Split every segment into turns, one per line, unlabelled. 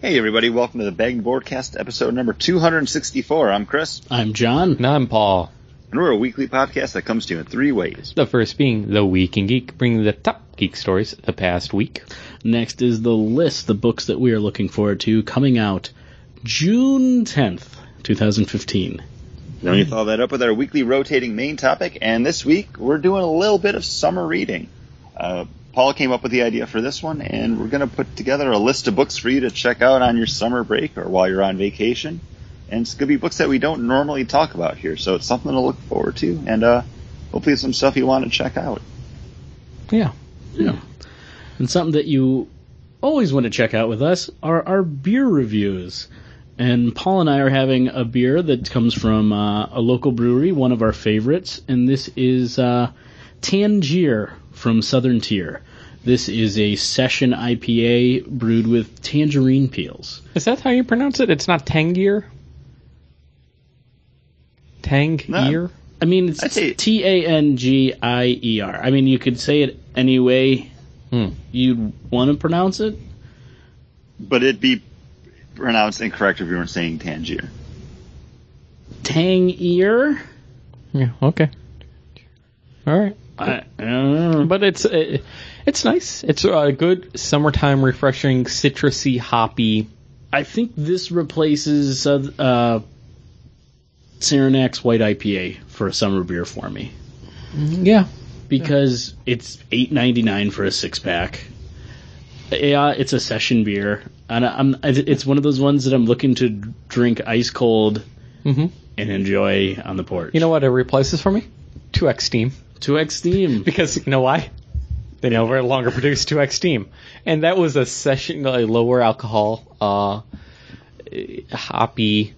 Hey everybody, welcome to the Bag Boardcast episode number 264. I'm Chris,
I'm John.
And I'm Paul.
and we're a weekly podcast that comes to you in three ways.
The first being The Week in Geek, bringing the top geek stories the past week.
Next is the list, the books that we are looking forward to coming out June 10th, 2015.
Then we follow that up with our weekly rotating main topic, and this week we're doing a little bit of summer reading. Uh, Paul came up with the idea for this one, and we're going to put together a list of books for you to check out on your summer break or while you're on vacation. And it's going to be books that we don't normally talk about here, so it's something to look forward to, and uh, hopefully some stuff you want to check out.
Yeah.
Yeah. And something that you always want to check out with us are our beer reviews. And Paul and I are having a beer that comes from uh, a local brewery, one of our favorites, and this is uh, Tangier from Southern Tier. This is a session IPA brewed with tangerine peels.
Is that how you pronounce it? It's not Tangier? Tangier?
I mean, it's
I'd say-
T A N G I E R. I mean, you could say it any way
Hmm.
you'd want to pronounce it.
But it'd be pronounced incorrect if you weren't saying Tangier.
Tang ear.
Yeah, okay. Alright.
I, I don't know.
But it's uh, it's nice. It's a good summertime, refreshing, citrusy, hoppy.
I think this replaces uh, uh, Saranac's White IPA for a summer beer for me
Yeah.
because it's eight ninety nine for a six pack. Yeah, it's a session beer, and I'm it's one of those ones that I'm looking to drink ice cold
hmm
and enjoy on the porch.
You know what it replaces for me? 2X Steam.
two X Steam.
Because you know why? They no longer produce 2X Steam, and that was a session, a lower alcohol, uh, hoppy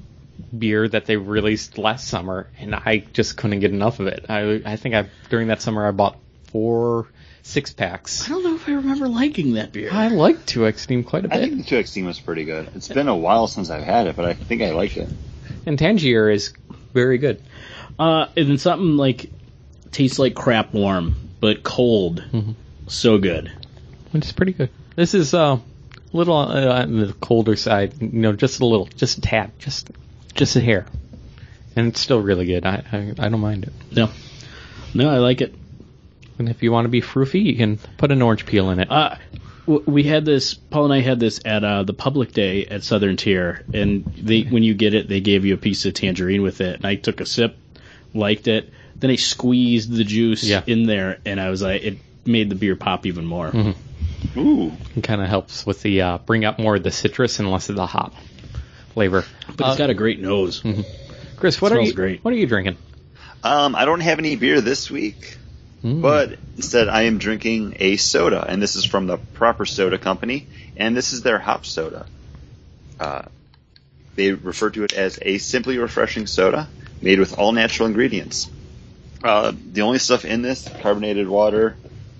beer that they released last summer, and I just couldn't get enough of it. I I think I during that summer I bought four six packs.
I don't know if I remember liking that beer.
I like 2X Steam quite a bit,
think the 2X team was pretty good. It's been a while since I've had it, but I think I liked it.
and Tangier is very good.
Uh, and then something like tastes like crap warm, but cold. So good.
It's pretty good. This is uh, a little uh, on the colder side, you know, just a little, just a tad, just just a hair, and it's still really good. I I, I don't mind it.
No, no, I like it.
And if you want to be froofy, you can put an orange peel in it.
Uh, we had this. Paul and I had this at uh, the public day at Southern Tier, and they when you get it, they gave you a piece of tangerine with it. And I took a sip, liked it. Then I squeezed the juice
Yeah.
in there, and I was like, it made the beer pop even more.
Ooh.
It kind of helps with the uh, bring up more of the citrus and less of the hop flavor.
But it's got a great nose.
Chris, what are
smells
you?
great.
What are you drinking?
Um, I don't have any beer this week,
Mm.
but instead I am drinking a soda, and this is from the Proper Soda Company, and this is their hop soda. Uh, they refer to it as a simply refreshing soda made with all natural ingredients. Uh, the only stuff in this: carbonated water,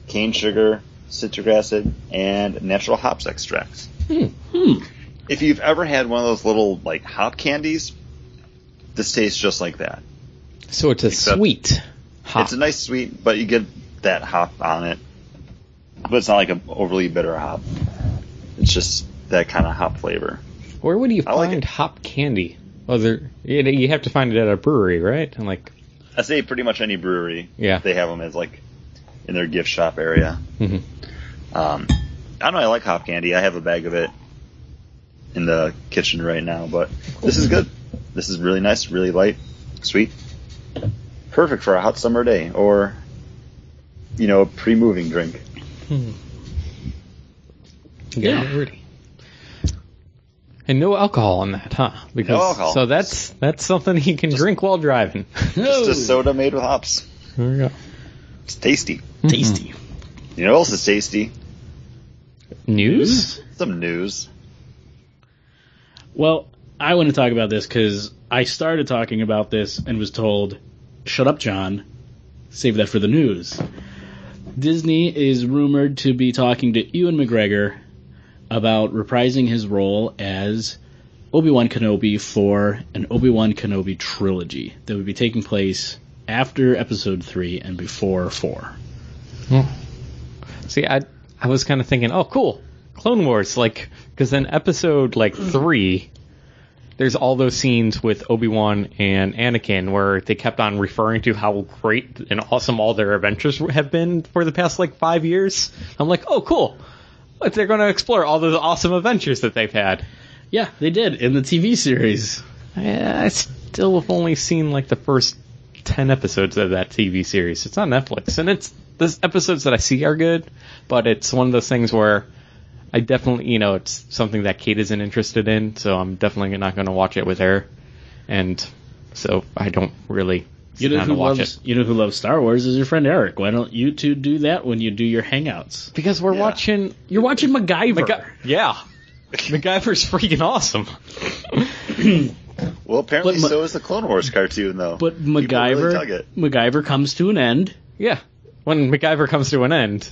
cane sugar, citric acid, and natural hops extracts.
Hmm.
If you've ever had one of those little like hop candies, this tastes just like that.
So it's a
Except-
sweet hop.
It's a nice sweet, but you get that hop on it. But it's not like an overly bitter hop. It's just that kind of hop flavor.
Where would you
I
find
it.
hop candy? Other, you you have to find it at a brewery, right? And like,
I say pretty much any brewery.
Yeah.
They have them as like in their gift shop area.
Mhm.
Um, I don't know. I like hop candy. I have a bag of it in the kitchen right now. But this is good. This is really nice, really light, sweet, perfect for a hot summer day or you know, pre-moving drink.
Yeah.
Alrighty. And no alcohol in that, huh? Because
No alcohol.
so that's that's something he can drink while driving.
Just a soda made with hops.
There we go.
It's tasty. Mm-hmm.
Tasty.
You know what else is tasty?
News? Mm-hmm.
Some news.
Well, I want to talk about this because I started talking about this and was told, "Shut up, John. Save that for the news." Disney is rumored to be talking to Ewan McGregor about reprising his role as Obi-Wan Kenobi for an Obi-Wan Kenobi trilogy that would be taking place after Episode three and before four.
See, I I was kind of thinking, oh, cool. Clone Wars, like, because in episode like three, there's all those scenes with Obi Wan and Anakin where they kept on referring to how great and awesome all their adventures have been for the past like five years. I'm like, oh, cool. But they're going to explore all those awesome adventures that they've had.
Yeah, they did in the TV series.
I still have only seen like the first ten episodes of that TV series. It's on Netflix, and it's the episodes that I see are good, but it's one of those things where I definitely, you know, it's something that Kate isn't interested in, so I'm definitely not going to watch it with her, and so I don't really.
You know who
watch
loves
it.
you know who loves Star Wars is your friend Eric. Why don't you two do that when you do your hangouts?
because we're
Yeah.
watching.
You're watching MacGyver.
MacGy- yeah, MacGyver's freaking awesome.
Well, apparently
Ma-
so is the Clone Wars cartoon, though.
but
People really
MacGyver. MacGyver comes to an end.
Yeah, when MacGyver comes to an end,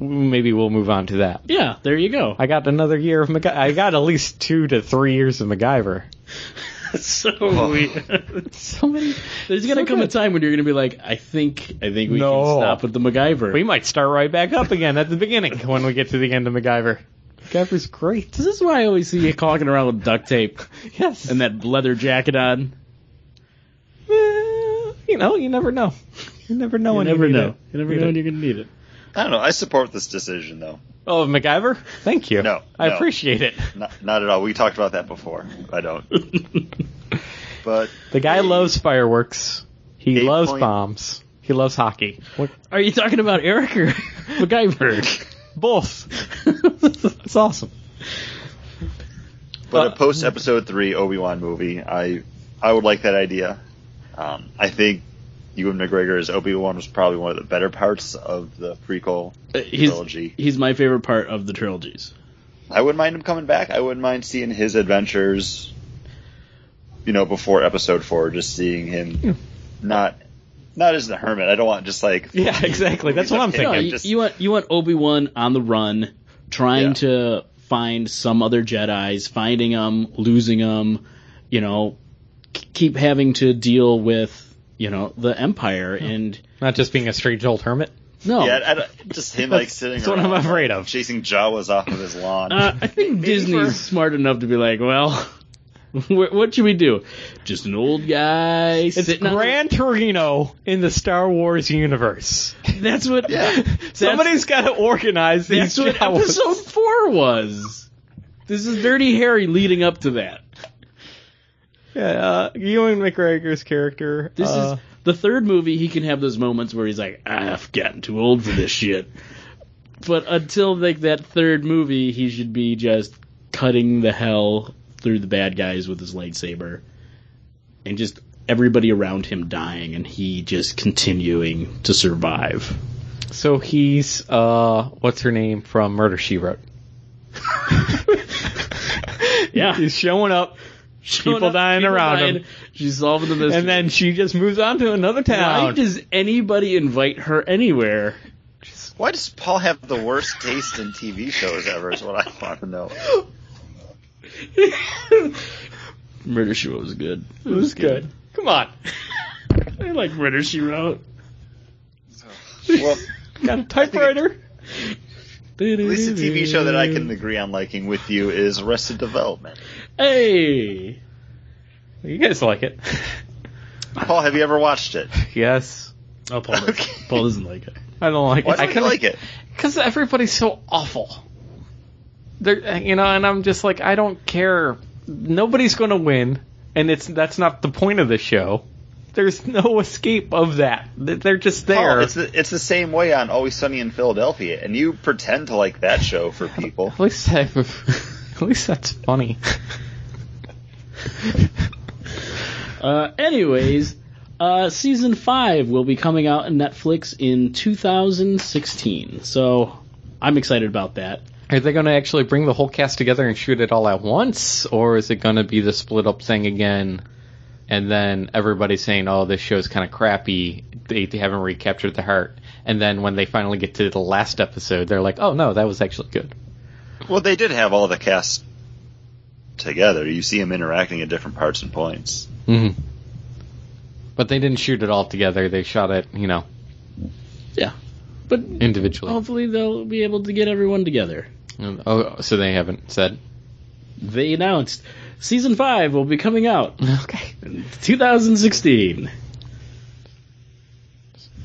maybe we'll move on to that.
Yeah, there you go.
I got another year of MacGyver. I got at least two to three years of MacGyver.
so
Oh.
weird.
So many.
There's gonna
So
come a time when you're gonna be like, I think I think we
No.
can stop with the MacGyver.
We might start right back up again at the beginning when we get to the end of MacGyver. MacGyver's great.
This is why I always see you walking around with duct tape
Yes.
and that leather jacket on.
Eh, you know, you never know. You never know
You
when
never
you need
know.
it.
You never
Need
know
it.
when you're gonna need it.
I don't know. I support this decision, though.
Oh, MacGyver? Thank you.
No,
I
no.
appreciate it.
Not, not at all. We talked about that before. I don't. But
The guy loves fireworks. He loves
point-
bombs. He loves hockey. What?
Are you talking about Eric or MacGyver?
Both. It's awesome.
But
Uh,
a post episode three Obi Wan movie, I I would like that idea. Um, I think Ewan McGregor as Obi Wan was probably one of the better parts of the prequel
Uh, he's
trilogy.
he's my favorite part of the trilogies.
I wouldn't mind him coming back. I wouldn't mind seeing his adventures. You know, before episode four, just seeing him not not as the hermit. I don't want just like
Yeah, exactly. That's what I'm
No,
No,
thinking.
you,
just-
you want you want Obi Wan on the run, trying
Yeah.
to find some other Jedi's, finding them, losing them. You know, k- keep having to deal with you know the Empire and
Not just being a strange old hermit.
no.
Yeah, I don't- just him like sitting.
That's what I'm afraid of.
Chasing Jawas off of his lawn.
Uh, I think Disney's
for-
smart enough to be like, well, wh- what should we do? Just an old guy
It's
sitting on-
Gran Torino in the Star Wars universe.
That's what.
Yeah.
Somebody's got to organize these
That's what episode four was. This is Dirty Harry leading up to that.
Yeah, uh, Ewan McGregor's character.
This
uh,
is the third movie. He can have those moments where he's like, "I've gotten too old for this shit." But until like that third movie, he should be just cutting the hell through the bad guys with his lightsaber, and just everybody around him dying, and he just continuing to survive.
so he's uh, what's her name from Murder She Wrote?
Yeah,
He's showing up, people dying around him,
She's solving the mystery.
and then she just moves on to another town.
why does anybody invite her anywhere?
Why does Paul have the worst taste in TV shows ever? Is what I want to know.
Murder She Wrote was good. It
It was good. Come on,
I like Murder She Wrote.
Well,
got a typewriter.
at least a TV show that I can agree on liking with you is Arrested Development.
Hey,
You guys like it?
Paul, have you ever watched it?
yes.
oh Paul, doesn't-
Okay.
Paul doesn't like it.
I don't like
Why
it. I
don't you
kinda-
like it?
Because everybody's so awful. They're, you know, and I'm just like, I don't care. Nobody's going to win, and it's that's not the point of the show. There's no escape of that. They- They're just there.
Paul, it's the, it's the same way on Always Sunny in Philadelphia, and you pretend to like that show for people.
at least, I, at least that's funny.
Uh, anyways, uh, season five will be coming out on Netflix in 2016. So I'm excited about that.
Are they going to actually bring the whole cast together and shoot it all at once, or is it going to be the split up thing again? And then everybody's saying, "Oh, this show's kind of crappy. They, they haven't recaptured the heart." And then when they finally get to the last episode, they're like, "Oh no, that was actually good."
Well, they did have all the cast together. You see them interacting at different parts and points.
Mm-hmm. But they didn't shoot it all together. They shot it, you know,
Yeah, but
individually.
hopefully they'll be able to get everyone together.
Oh, so they haven't said.
They announced season five will be coming out
Okay.
in 2016.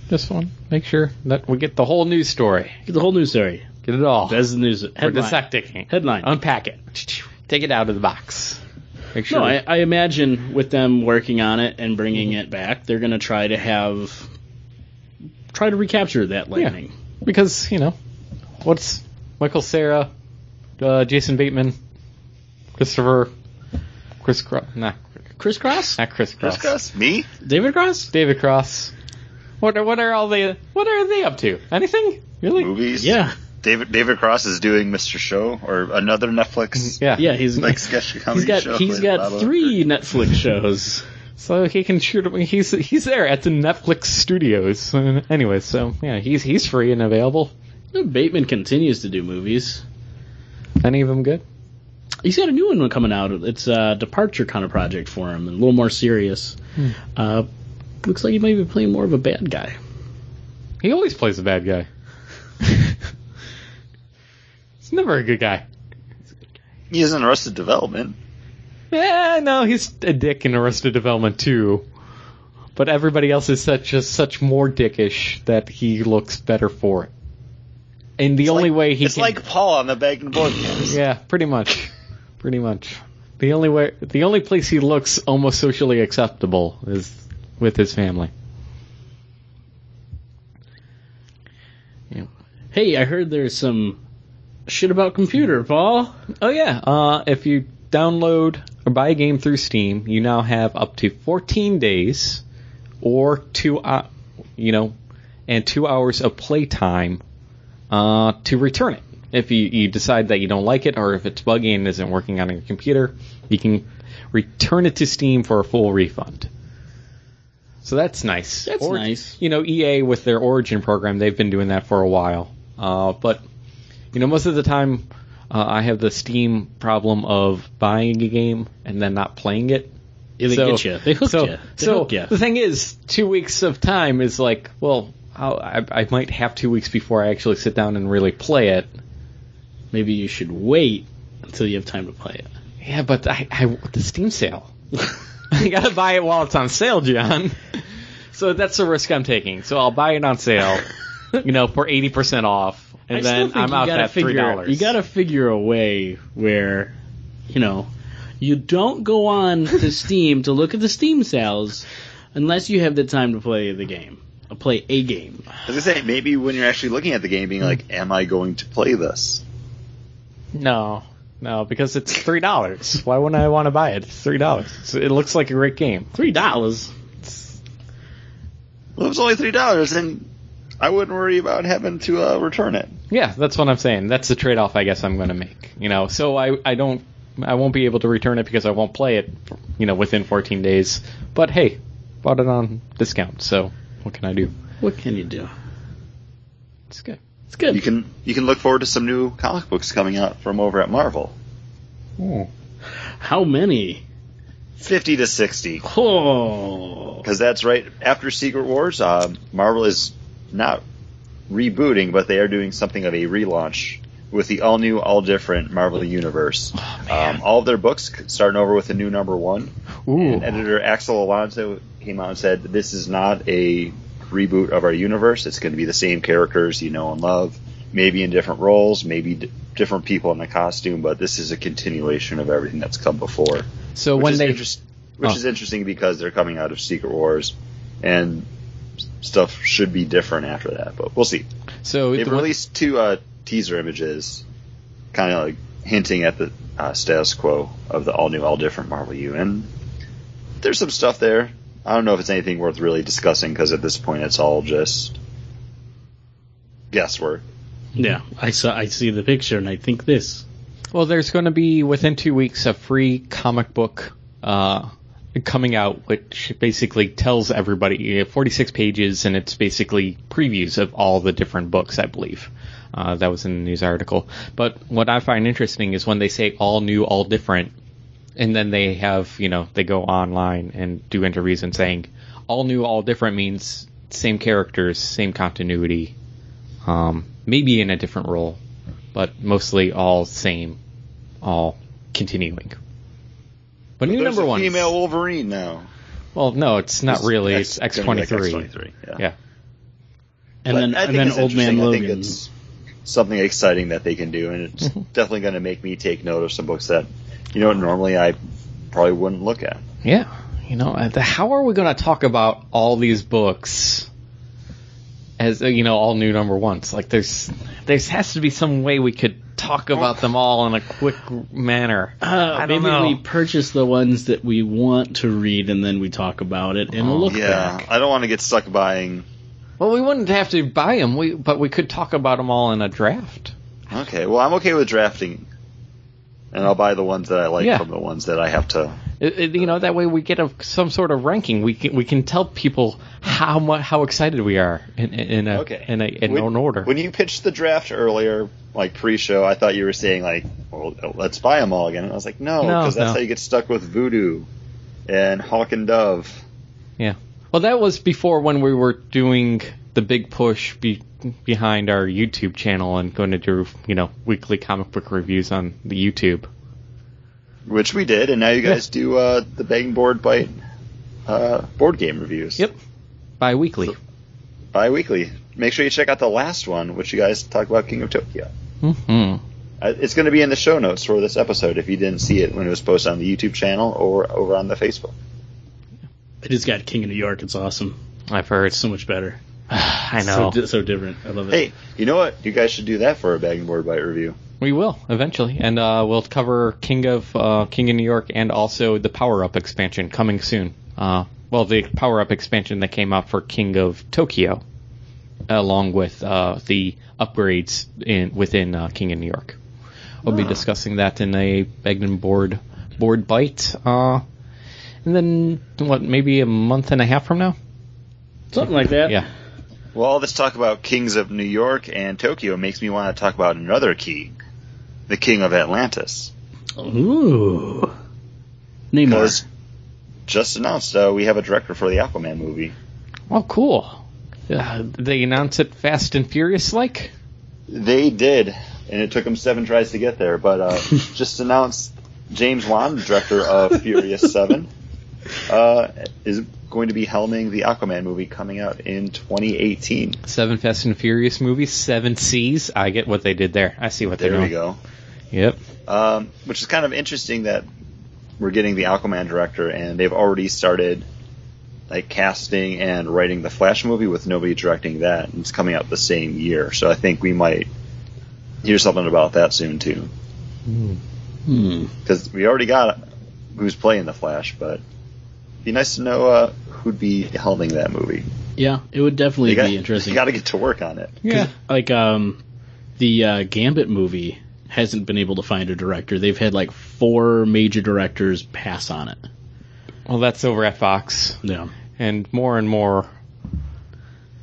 This one. Make sure that we get the whole news story.
Get the whole news story.
Get it all.
That's the news
We're
headline.
dissecting.
Headline.
Unpack it. Take it out of the box. Make sure.
No, I, I imagine with them working on it and bringing it back, they're going to try to have try to recapture that lightning.
because you know, what's Michael Cera, uh, Jason Bateman, Christopher, Chris Cross, nah,
Crisscross?
not Chris Cross,
Discuss me?
David Cross?
David Cross. What are what are all they what are they up to? Anything really?
Movies?
Yeah,
David David Cross is doing Mr. Show or another Netflix
Yeah,
yeah. He's
like sketch comedy
he's got
show.
he's
with
got
Bob
three Netflix shows.
So he can shoot. He's he's there at the Netflix studios. Anyway, so yeah, he's he's free and available.
Bateman continues to do movies.
Any of them good?
He's got a new one coming out. It's a departure kind of project for him, a little more serious.
Hmm.
Uh, looks like he might be playing more of a bad guy.
He always plays a bad guy. he's never a good guy.
He is in Arrested Development.
Yeah, no, he's a dick in Arrested Development too. But everybody else is such just such more dickish that he looks better for it. And the
It's
only
like-
way he
It's
can,
like Paul on the Bag and Board
yeah, pretty much, pretty much. The only way, the only place he looks almost socially acceptable is with his family.
Hey, I heard there's some shit about computer, Paul.
Oh yeah. Uh, if you download or buy a game through Steam, you now have up to 14 days or two, uh, you know, and two hours of playtime uh, to return it. If you, you decide that you don't like it or if it's buggy and isn't working on your computer, you can return it to Steam for a full refund. So that's nice.
That's
Or-
nice.
You know, EA with their Origin program, they've been doing that for a while. Uh, but you know, most of the time, uh, I have the Steam problem of buying a game and then not playing it.
Yeah, they
So-
get you. They hook
so,
you. They
so
hook you.
the thing is, two weeks of time is like, well, I, I might have two weeks before I actually sit down and really play it.
Maybe you should wait until you have time to play it.
Yeah, but I, I the Steam sale. I gotta buy it while it's on sale, John. So that's the risk I'm taking. So I'll buy it on sale, you know, for eighty percent off, and then I'm out
gotta
at three
figure,
dollars.
You gotta figure a way where, you know, you don't go on to Steam to look at the Steam sales unless you have the time to play the game. Play a game.
As I say maybe when you're actually looking at the game, being like, "Am I going to play this?"
No, no, because it's three dollars. Why wouldn't I want to buy it? It's three dollars. It looks like a great game.
Three dollars.
Well, if it's only three dollars, and I wouldn't worry about having to uh, return it.
Yeah, that's what I'm saying. That's the trade-off I guess I'm going to make. You know, so I I don't I won't be able to return it because I won't play it, you know, within 14 days. But hey, bought it on discount, so what can I do?
What can you do?
It's good.
It's good.
You can you can look forward to some new comic books coming out from over at Marvel.
How many?
Fifty to sixty,
Oh.
because that's right after Secret Wars. Uh, Marvel is not rebooting, but they are doing something of a relaunch with the all new, all different Marvel Universe. um, all of their books starting over with a new number one.
Ooh.
And editor Axel Alonso came out and said, "This is not a reboot of our universe. It's going to be the same characters you know and love, maybe in different roles, maybe d- different people in the costume, but this is a continuation of everything that's come before."
So
Which
they
interest- which
Oh.
is interesting because they're coming out of Secret Wars, and stuff should be different after that. But we'll see.
so
They've
the-
released two uh, teaser images, kind of like hinting at the uh, status quo of the all new, all different Marvel U, and there's some stuff there. I don't know if it's anything worth really discussing because at this point it's all just guesswork.
Yeah, I saw. I see the picture and I think this.
Well, there's going to be within two weeks a free comic book uh, coming out, which basically tells everybody uh, 46 pages, and it's basically previews of all the different books, I believe. Uh, that was in the news article. But what I find interesting is when they say all new, all different, and then they have, you know, they go online and do interviews and saying all new, all different means same characters, same continuity, um, maybe in a different role. but mostly all same, all continuing. But new number one.
female Wolverine now.
Well, no, it's not really. It's X
gonna
twenty
be like. X23, yeah.
Yeah.
And
But
then and then Old Man
interesting.
Logan.
something exciting that they can do, and it's
Mm-hmm.
definitely going to make me take note of some books that, you know, normally I probably wouldn't look at.
Yeah, you know, uh, how are we going to talk about all these books as uh, you know, all new number ones? Like, there's there has to be some way we could talk about them all in a quick manner.
Uh,
I don't
maybe
know.
we purchase the ones that we want to read and then we talk about it in a look
Oh, yeah,
back.
I don't want to get stuck buying.
Well, we wouldn't have to buy them, we but we could talk about them all in a draft.
Okay, well, I'm okay with drafting, and I'll buy the ones that I like
Yeah.
from the ones that I have to.
It, it- you know, that way we get a, some sort of ranking. We can we can tell people how much how excited we are in in, in a
Okay.
in a in
when,
an order.
When you pitched the draft earlier, like pre-show, I thought you were saying like, well, let's buy them all again. And I was like, no,
No,
because that's
no.
how you get stuck with Voodoo and Hawk and Dove.
Yeah. Well, that was before when we were doing the big push be, behind our YouTube channel and going to do, you know, weekly comic book reviews on the YouTube.
Which we did, and now you guys do uh, the Bang Board Bite uh, board game reviews.
Yep. Bi-weekly.
Bi-weekly. Make sure you check out the last one, which you guys talk about King of Tokyo.
hmm
Uh, It's going to be in the show notes for this episode if you didn't see it when it was posted on the YouTube channel or over on the Facebook.
I just got King of New York. It's awesome.
I've heard.
It's so much better.
I
So,
know.
di- so different. I love it.
Hey, you know what? You guys should do that for a Bang Board Bite review.
We will eventually, and uh, we'll cover King of uh, King of New York and also the Power Up expansion coming soon. Uh, well, the Power Up expansion that came out for King of Tokyo, along with uh, the upgrades in within uh, King of New York. We'll be
Ah.
discussing that in a Begnan board board bite, uh, and then what? Maybe a month and a half from now.
Something like that.
Yeah.
Well, all this talk about kings of New York and Tokyo makes me want to talk about another king, the king of Atlantis.
Ooh. Namor.
Just announced uh, we have a director for the Aquaman movie.
Oh, cool. Uh, they announce it fast and furious like.
They did, and it took them seven tries to get there, but uh, just announced James Wan, director of Furious 7, uh, is going to be helming the Aquaman movie coming out in 2018.
Seven Fast and Furious movies, seven C's. I get what they did there. I see what
There
they're
we
doing.
go.
Yep.
Um, which is kind of interesting that we're getting the Aquaman director, and they've already started like casting and writing the Flash movie with nobody directing that, and it's coming out the same year. So I think we might hear something about that soon too,
Hmm.
because we already got who's playing the Flash, but it'd be nice to know uh, who'd be helming that movie.
Yeah, it would definitely
got,
be interesting.
You got to get to work on it.
Yeah.
like um the uh, Gambit movie hasn't been able to find a director. They've had like four major directors pass on it.
Well, that's over at Fox,
Yeah.
and more and more.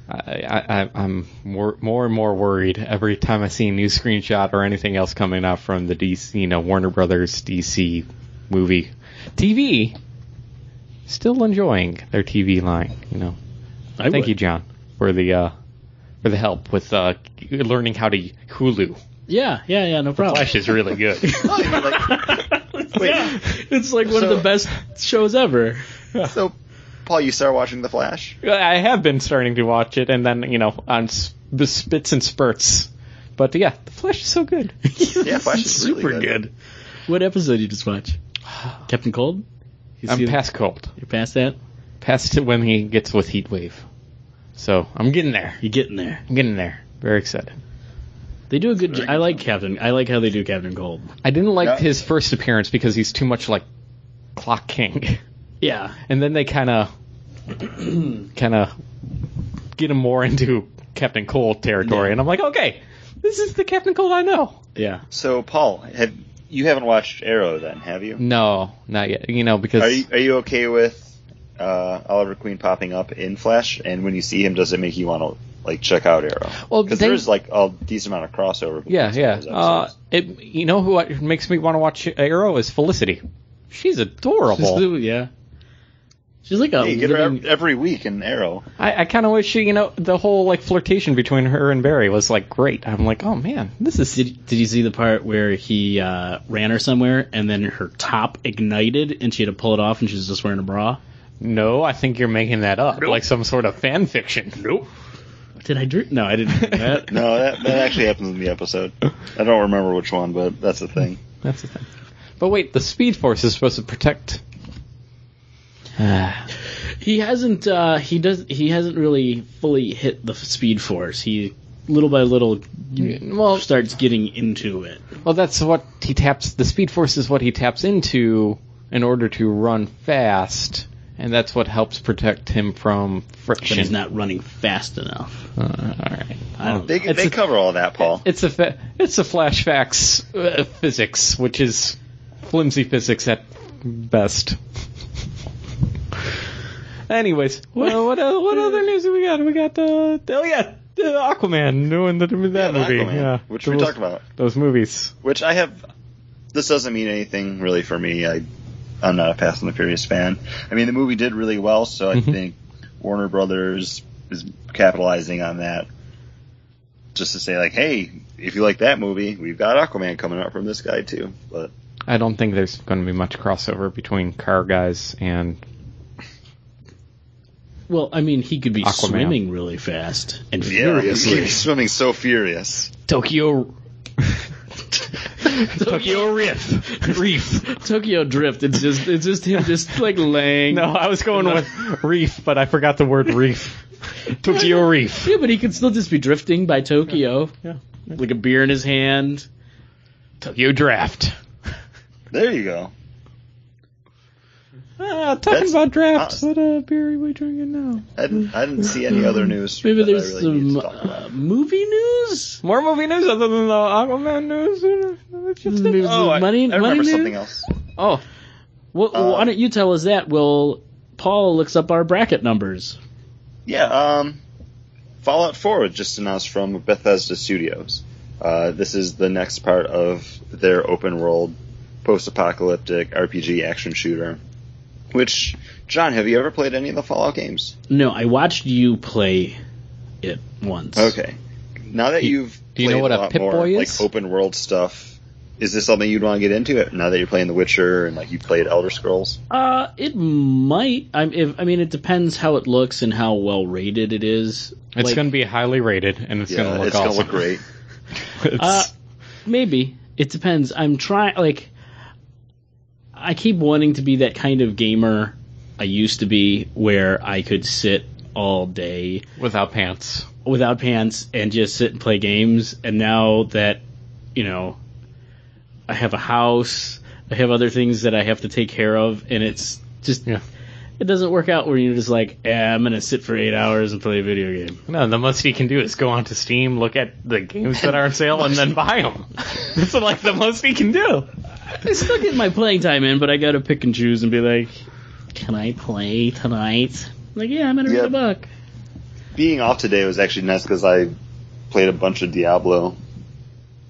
I, I, I- I'm more, more and more worried every time I see a new screenshot or anything else coming out from the DC, you know, Warner Brothers DC movie. TV, still enjoying their TV line, you know.
I
Thank
would.
you, John, for the uh, for the help with uh, learning how to Hulu.
Yeah, yeah, yeah, no problem.
Flash is really good.
Wait,
yeah, it's like one of the best shows ever.
so Paul, you start watching The Flash?
I have been starting to watch it, and then you know on s- the spits and spurts. But yeah, the Flash is so good.
Yeah, Flash is really
super
good.
good. What episode did you just watch? Captain Cold? You
I'm
see-
past cold,
You're past that.
past it when he gets with Heat Wave. So I'm getting there.
You're getting there.
I'm getting there. Very excited.
They do a good.
Very
jo- I
good.
like Captain. I like how they do Captain Cold.
I didn't like
Yeah.
his first appearance because he's too much like Clock King,
Yeah,
and then they kind of, kind of get him more into Captain Cold territory,
Yeah.
and I'm like, okay, this is the Captain Cold I know.
yeah.
So Paul, have you haven't watched Arrow then, have you?
No, not yet. You know because
Are you are you okay with uh, Oliver Queen popping up in Flash? And when you see him, does it make you want to like check out Arrow?
Well,
because there's like a decent amount of crossover.
Yeah, yeah. Uh, it, you know who makes me want to watch Arrow is Felicity. She's adorable.
yeah. She's like a
Hey, you get her
living-
ev- every week in Arrow.
I, I kind of wish she, you know, the whole like flirtation between her and Barry was like great. I'm like, oh man, this is.
Did, did you see the part where he uh, ran her somewhere and then her top ignited and she had to pull it off and she was just wearing a bra?
no, I think you're making that up,
Nope.
like some sort of fan fiction. Nope.
Did I dream? No, I didn't. that.
No, that, that actually happens in the episode. I don't remember which one, but that's the thing.
That's the thing. But wait, the Speed Force is supposed to protect.
He hasn't. Uh, he does. He hasn't really fully hit the Speed Force. He little by little
well,
starts getting into it.
well, that's what he taps. The Speed Force is what he taps into in order to run fast, and that's what helps protect him from
But
friction.
he's not running fast enough.
Uh, all right.
I don't.
They, they
a-
cover all that, Paul.
It's a fa- it's a flashbacks uh, physics, which is flimsy physics at best. Anyways, well, what uh, what other news do we got? We got uh, oh yeah, uh, Aquaman doing the, that
Yeah,
movie,
Aquaman,
yeah,
which
those,
we talked about.
those movies.
Which I have. This doesn't mean anything really for me. I, I'm not a Fast and the Furious fan. I mean, the movie did really well, so I
Mhm.
think Warner Brothers is capitalizing on that. Just to say, like, hey, if you like that movie, we've got Aquaman coming out from this guy too. But
I don't think there's going to be much crossover between car guys and
Well, I mean, he could be
Aquaman.
swimming really fast and
yeah,
furiously.
he's swimming so furious.
Tokyo. Tokyo Riff. Reef.
Tokyo Drift. It's just it's just him just like laying.
No, I was going with reef, but I forgot the word reef. Tokyo Reef.
Yeah, but he could still just be drifting by Tokyo,
Yeah.
like a beer in his hand.
Tokyo Draft.
There you go.
Ah, talking
That's-
about drafts.
uh,
what uh, beer are we drinking now?
I didn't, I didn't see any other news.
Maybe there's
really
some
to talk about.
uh, movie news.
More movie news other than the Aquaman news?
There's
Oh, I,
money,
I
money
remember
news?
something else.
Oh,
Well,
Uh,
why don't you tell us that? Well, Paul looks up our bracket numbers?
Yeah, um, Fallout 4 just announced from Bethesda Studios. Uh, this is the next part of their open world, post-apocalyptic RPG action shooter. Which, John, have you ever played any of the Fallout games?
No, I watched you play it once.
Okay. Now that
Do-
you've
do you know what a
lot
Pip-Boy
more,
is?
like open world stuff, is this something you'd want to get into it now that you're playing The Witcher and like you played Elder Scrolls?
Uh, it might. I'm. If, I mean, it depends how it looks and how well rated it is.
it's
Like,
going to be highly rated, and it's going to
yeah,
look
it's
awesome.
gonna look great.
Uh, maybe it depends. I'm trying. Like, I keep wanting to be that kind of gamer I used to be, where I could sit all day
without pants.
without pants and just sit and play games. And now that you know, I have a house, I have other things that I have to take care of, and it's just
Yeah.
it doesn't work out where you're just like, eh, I'm gonna sit for eight hours and play a video game.
No, the most you can do is go onto Steam, look at the games that are on sale, and then buy them. That's like the most you can do.
I still get my playing time in, but I gotta pick and choose and be like, can I play tonight? Like, yeah, I'm gonna read a book.
being off today was actually nice because I played a bunch of Diablo.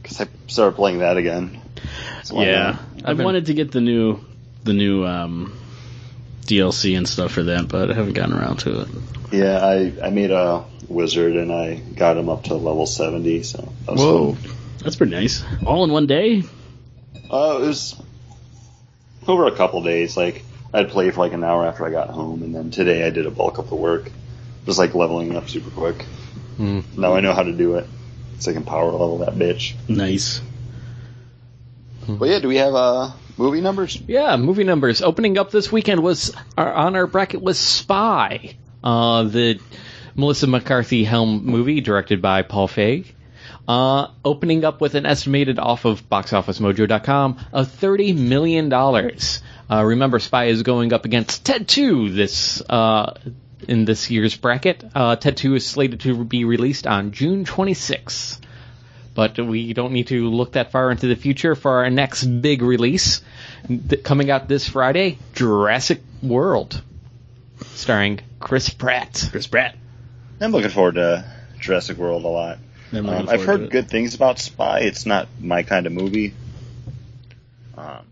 Because I started playing that again. So
Yeah. I've
I've been-
wanted to get the new, the new um, DLC and stuff for that, but I haven't gotten around to it.
Yeah, I, I made a wizard and I got him up to level 70, so that was
Whoa.
That's pretty nice. All in one day.
Cool. Uh, it was over a couple days. Like, I'd play for like an hour after I got home, and then today I did a bulk of the work. Just like leveling up super quick.
Hmm.
Now I know how to do it. So I can power level that bitch.
Nice.
But yeah, do we have uh, movie numbers?
Yeah, movie numbers. Opening up this weekend was our, on our bracket was Spy, uh, the Melissa McCarthy helm movie directed by Paul Feig. Uh, opening up with an estimated off of boxofficemojo.com of thirty million dollars. Uh, remember, Spy is going up against Ted 2 this uh, in this year's bracket. Uh, Ted 2 is slated to be released on June 26th. But we don't need to look that far into the future for our next big release th- coming out this Friday, Jurassic World, starring Chris Pratt.
Chris Pratt.
I'm looking forward to Jurassic World a lot.
I'm looking
Um, I've heard good things about Spy. It's not my kind of movie. Um,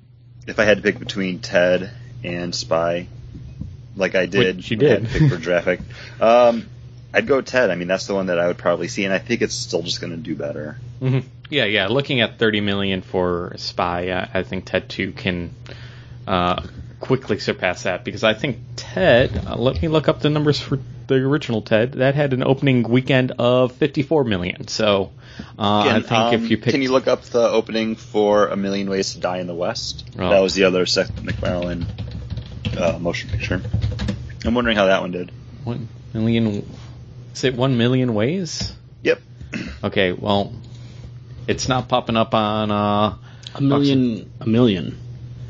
if I had to pick between Ted and Spy, like I did.
Which you
when
did
pick for traffic. Um, I'd go Ted. I mean, that's the one that I would probably see, and I think it's still just going to do better.
hmm Yeah, yeah. Looking at 30 million for Spy, I, I think Ted 2 can uh, quickly surpass that because I think Ted. Uh, let me look up the numbers for the original Ted. That had an opening weekend of 54 million. So uh, I think
um,
if you pick,
can you look up the opening for A Million Ways to Die in the West?
Oh.
That was the other Seth MacFarlane uh, motion picture. I'm wondering how that one did.
one million, is it one million ways?
Yep.
Okay, well, it's not popping up on uh,
A million, a million,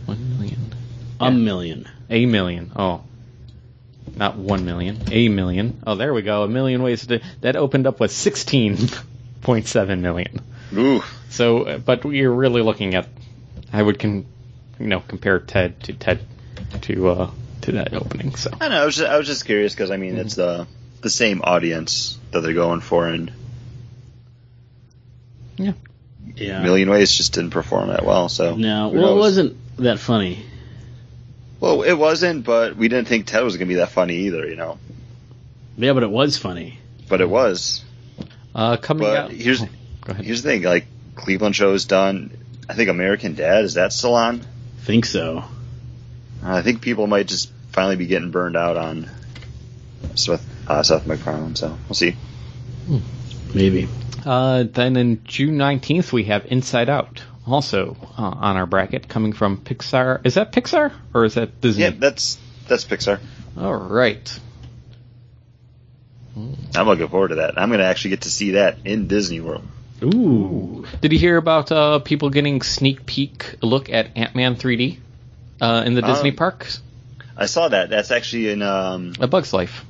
one million.
A
Yeah.
million.
A million. Oh. Not one million. A million. Oh, there we go. A million ways to. That opened up with 16.7 million.
Ooh.
So, uh, but we're really looking at. I would con, you know, compare Ted to Ted to uh to that opening. So.
I know. I was just, I was just curious because I mean it's the the same audience that they're going for, and
Yeah.
Yeah.
Million Ways just didn't perform that well. So
No,
who
well, it wasn't that funny.
Well, it wasn't, but we didn't think Ted was going to be that funny either, you know.
Yeah, but it was funny.
But it was.
Uh, coming
But
out.
here's
oh, go ahead.
here's the thing: like Cleveland show's done. I think American Dad is that still on?
Think so.
I think people might just finally be getting burned out on Seth, uh, Seth MacFarlane. So we'll see.
Maybe.
Uh, then in June 19th, we have Inside Out, also uh, on our bracket, coming from Pixar. Is that Pixar or is that Disney?
Yeah, that's that's Pixar.
All right.
I'm looking forward to that. I'm going to actually get to see that in Disney World.
Ooh.
Did you hear about uh, people getting sneak peek look at Ant Man 3D uh, in the Disney
Um,
parks?
I saw that. That's actually in um
A Bug's Life.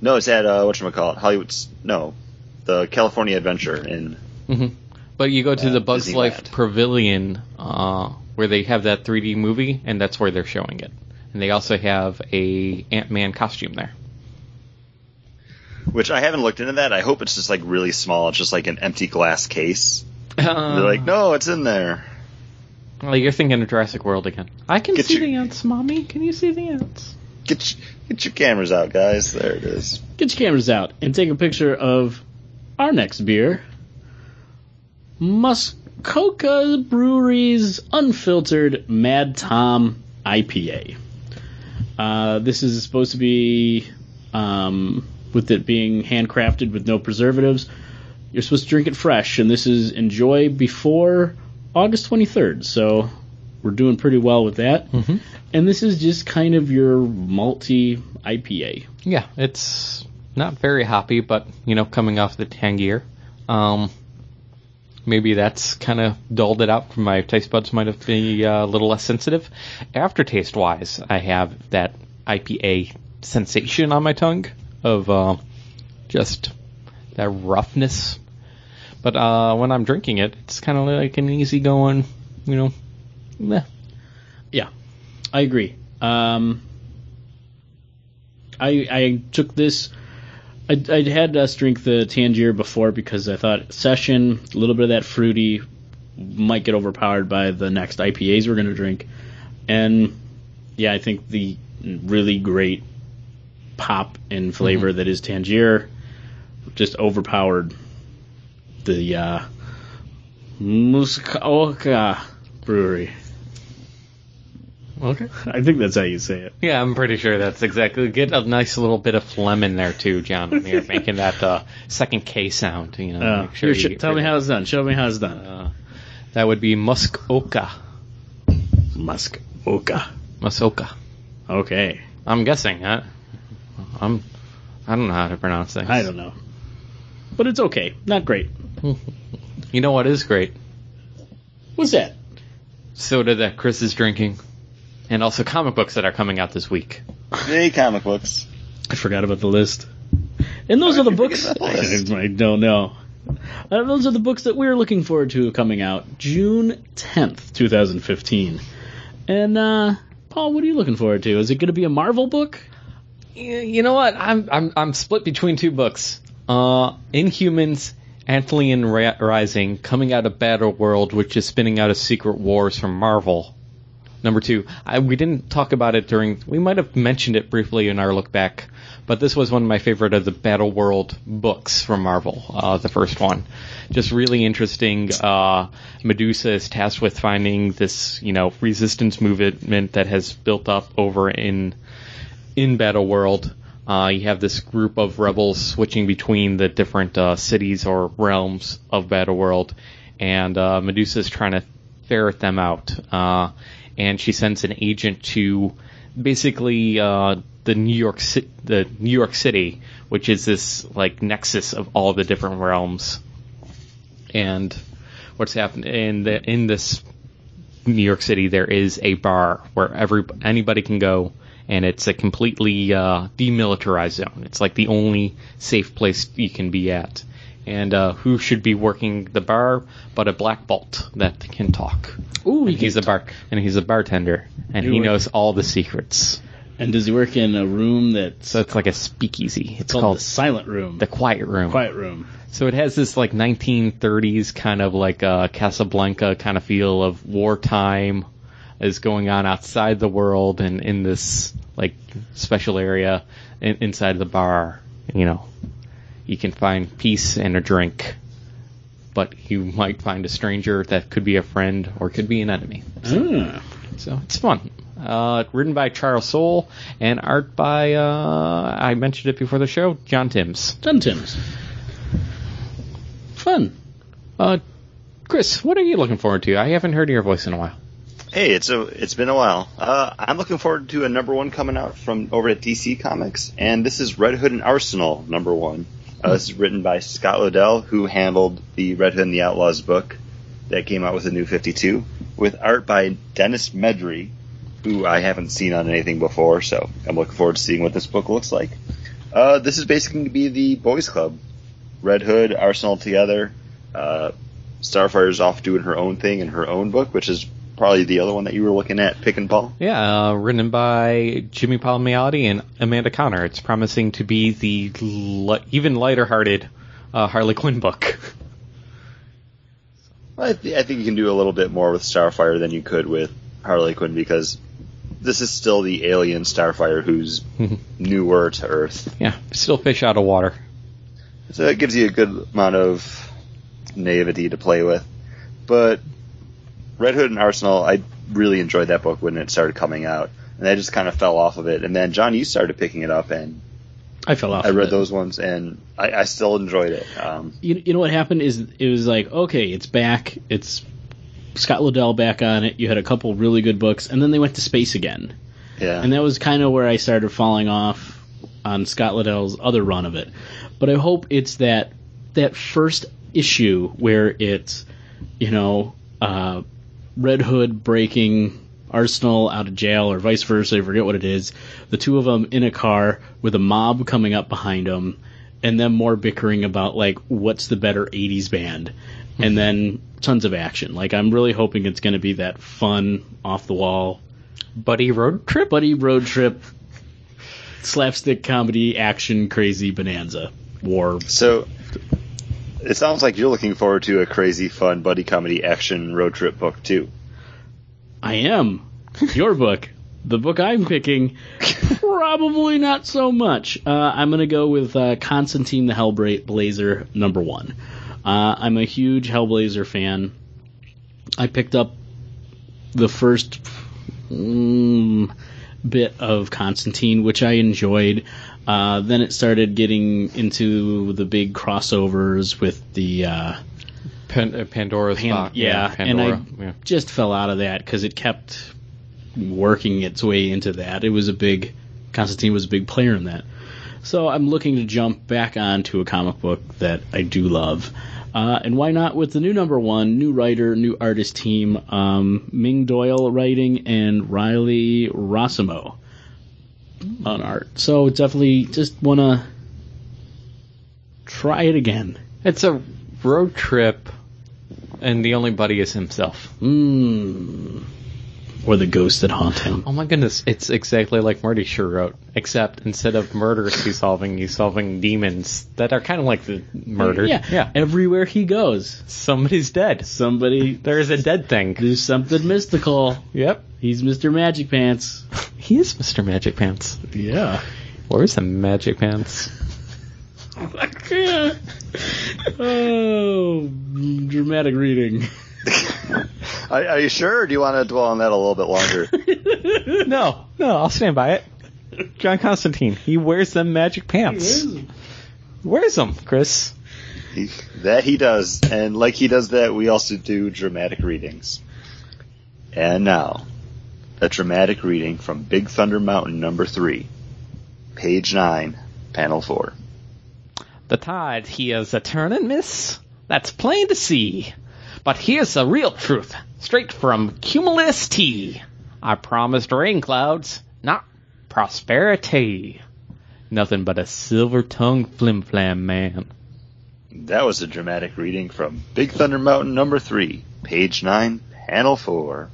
no, it's at uh it? Hollywood's no, the California Adventure in
hmm But you go to
Uh,
the Bugs
Disneyland.
Life Pavilion uh, where they have that 3D movie, and that's where they're showing it. And they also have a Ant Man costume there.
which I haven't looked into that. I hope it's just like really small. It's just like an empty glass case.
Uh,
They're like, no, it's in there.
Well, you're thinking of Jurassic World again. I can
Get
see
your-
the ants, mommy. Can you see the ants?
Get your, get your cameras out, guys. There it is.
Get your cameras out and take a picture of our next beer. Muskoka Brewery's unfiltered Mad Tom IPA. Uh, this is supposed to be, um, with it being handcrafted with no preservatives, you're supposed to drink it fresh, and this is enjoy before August 23rd. So we're doing pretty well with that.
Mhm.
And this is just kind of your malty IPA.
Yeah, it's not very hoppy, but you know, coming off the tangier. Um, maybe that's kind of dulled it out. My taste buds might have been uh, a little less sensitive. Aftertaste wise, I have that IPA sensation on my tongue of uh, just that roughness. But uh, when I'm drinking it, it's kind of like an easy going, you know, meh.
Yeah, I agree. Um, I I took this. I I had uh, us drink the uh, Tangier before because I thought session a little bit of that fruity might get overpowered by the next IPAs we're going to drink, and yeah, I think the really great pop and flavor mm-hmm. that is Tangier just overpowered the uh, Muskoka Brewery.
Okay.
I think that's how you say it.
Yeah, I'm pretty sure that's exactly. Get a nice little bit of phlegm in there too, John. When you're making that uh, second K sound, you know.
Uh,
make sure
here,
you
sh-
get
tell me how it's done. Show me how it's done.
Uh, that would be Muskoka.
Muskoka.
Muskoka.
Okay.
I'm guessing. Huh? I'm. I don't know how to pronounce things.
I don't know. But it's okay. Not great.
You know what is great?
What's that?
Soda that Chris is drinking, and also comic books that are coming out this week.
Hey, comic books.
I forgot about the list. And those
How
are the books.
forget the?
I don't know. Uh, those are the books that we're looking forward to coming out June 10th, 2015. And, uh, Paul, what are you looking forward to? Is it going to be a Marvel book?
You you know what? I'm I'm I'm split between two books. Uh, Inhumans, Attilan Ra- Rising, coming out of Battle World, which is spinning out of Secret Wars from Marvel. Number two. I, we didn't talk about it during. We might have mentioned it briefly in our look back, but this was one of my favorite of the Battle World books from Marvel. Uh, the first one, just really interesting. Uh, Medusa is tasked with finding this, you know, resistance movement that has built up over in in Battle World. Uh, you have this group of rebels switching between the different uh, cities or realms of Battle World, and uh, Medusa is trying to ferret them out. And she sends an agent to basically uh, the New York Ci- the New York City, which is this like nexus of all the different realms. And what's happened in the in this New York City, there is a bar where every anybody can go, and it's a completely uh, demilitarized zone. It's like the only safe place you can be at. And uh, who should be working the bar but a Black Bolt that can talk?
Ooh,
and he's a bar and he's a bartender, and he knows all the secrets.
And does he work in a room that's
So it's like a speakeasy. It's
called,
called
the silent room?
the quiet room.
quiet room.
So it has this like 1930s kind of like uh, Casablanca kind of feel of wartime is going on outside the world and in this like special area in, inside the bar. You know, you can find peace and a drink, but you might find a stranger that could be a friend or could be an enemy.
Ah.
So it's fun. Uh, written by Charles Soule and art by uh, I mentioned it before the show, John Timms.
John Timms. Fun.
Uh, Chris, what are you looking forward to? I haven't heard your voice in a while.
Hey, it's a it's been a while. Uh, I'm looking forward to a number one coming out from over at DC Comics, and this is Red Hood and Arsenal number one. Uh, this is written by Scott Lobdell, who handled the Red Hood and the Outlaws book that came out with the New 52, with art by Denis Medri, who I haven't seen on anything before, so I'm looking forward to seeing what this book looks like. Uh, this is basically going to be the boys' club. Red Hood, Arsenal together. Uh, Starfire's off doing her own thing in her own book, which is probably the other one that you were looking at, Pick and Paul.
Yeah, uh, written by Jimmy Palmiotti and Amanda Conner. It's promising to be the li- even lighter-hearted uh, Harley Quinn book.
I, th- I think you can do a little bit more with Starfire than you could with Harley Quinn because this is still the alien Starfire who's newer to Earth.
yeah, still fish out of water.
So it gives you a good amount of naivety to play with. But Red Hood and Arsenal, I really enjoyed that book when it started coming out. And I just kind of fell off of it. And then, John, you started picking it up, and
I fell off.
I read those ones, and I, I still enjoyed it. Um,
You, you know what happened is it was like okay, it's back. It's Scott Lobdell back on it. You had a couple really good books, and then they went to space again,
yeah.
and that was kind of where I started falling off on Scott Lobdell's other run of it. But I hope it's that that first issue where it's you know uh, Red Hood breaking Arsenal out of jail or vice versa. I forget what it is. The two of them in a car with a mob coming up behind them, and then more bickering about like what's the better '80s band, and hmm. then tons of action. Like I'm really hoping it's going to be that fun, off the wall,
Buddy road trip.
buddy road trip, slapstick comedy, action, crazy bonanza, war.
So it sounds like you're looking forward to a crazy, fun buddy comedy action road trip book too.
I am. Your book. The book I'm picking, probably not so much. Uh, I'm going to go with uh, Constantine the Hellblazer number one. Uh, I'm a huge Hellblazer fan. I picked up the first mm, bit of Constantine, which I enjoyed. Uh, then it started getting into the big crossovers with the. Uh,
Pan- uh, Pandora's
Pan-
box.
yeah, and
Pandora.
I
yeah.
just fell out of that because it kept working its way into that. It was a big Constantine was a big player in that. So I'm looking to jump back onto a comic book that I do love. Uh, and why not with the new number one, new writer, new artist team, um, Ming Doyle writing and Riley Rossmo on art. So definitely just want to try it again.
It's a road trip, and the only buddy is himself.
Mm. Or the ghosts that haunt him.
Oh my goodness, it's exactly like Murder, She Wrote, except instead of murders he's solving, he's solving demons that are kind of like the murder.
Yeah.
yeah.
Everywhere he goes,
Somebody's dead.
somebody
There is a dead thing.
there's something mystical.
Yep.
He's Mr. Magic Pants.
He is Mr. Magic Pants.
Yeah.
Where's the Magic Pants?
oh, dramatic reading.
Are, are you sure, or do you want to dwell on that a little bit longer?
No, no, I'll stand by it. John Constantine, he wears them magic pants. Wears them, Chris.
He- that he does, and like he does that, we also do dramatic readings. And now, a dramatic reading from Big Thunder Mountain number three, page nine, panel four.
The tide he is a turning, miss. That's plain to see. But here's the real truth, straight from Cumulus T. I promised rain clouds, not prosperity. Nothing but a silver-tongued flim-flam man.
That was a dramatic reading from Big Thunder Mountain number three, page nine, panel four.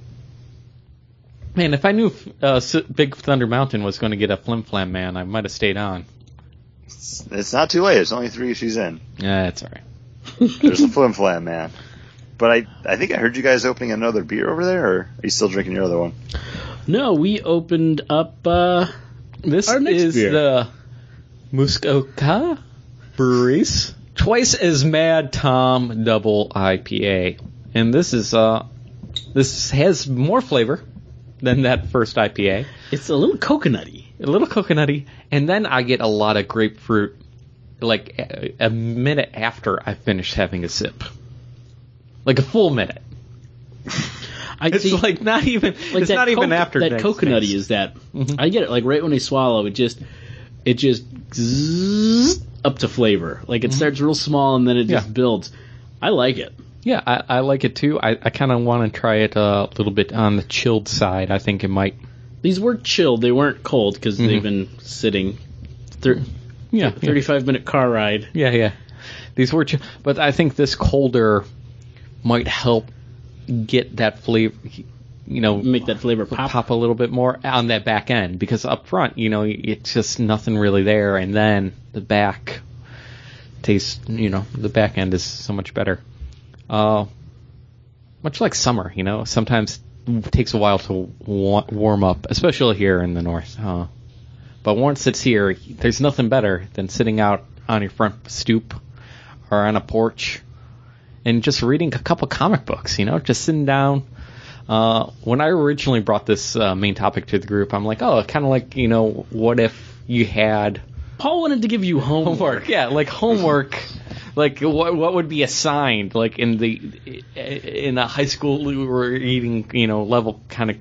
Man, if I knew uh, Big Thunder Mountain was going to get a flim-flam man, I might have stayed on.
It's, it's not too late. It's only three issues in.
Yeah, that's alright.
There's a flim flam man. But I, I think I heard you guys opening another beer over there, or are you still drinking your other one?
No, we opened up. uh
This
Our next
is
beer.
the Muskoka Breweries Twice as Mad Tom Double IPA, and this is uh this has more flavor than that first IPA.
It's a little coconutty.
A little coconutty, and then I get a lot of grapefruit, like a, a minute after I finish having a sip, like a full minute.
I
It's
see,
like not even.
like
it's
that
not even after
that
next
coconutty
taste.
is that.
Mhm.
I get it. Like right when I swallow, it just it just zzz up to flavor. Like it starts real small and then it just
Mm-hmm. Yeah.
builds. I like it.
Yeah, I, I like it too. I, I kind of want to try it a little bit on the chilled side. I think it might.
These were chilled. They weren't cold because they've
Mhm.
been sitting. Thir-
Yeah, yeah.
35 minute car ride.
Yeah, yeah. These were, ch- but I think this colder might help get that flavor. You know,
Make that flavor pop.
pop a little bit more on that back end because up front, you know, it's just nothing really there, and then the back tastes, you know, the back end is so much better. Uh, much like summer, you know, sometimes it takes a while to wa- warm up, especially here in the north. Uh, but once it's here, there's nothing better than sitting out on your front stoop or on a porch and just reading a couple comic books, you know, just sitting down. Uh, when I originally brought this uh, main topic to the group, I'm like, oh, kind of like, you know, what if you had
Paul wanted to give you homework.
homework? Yeah, like homework. Like what what would be assigned like in the in a high school reading you know level kind of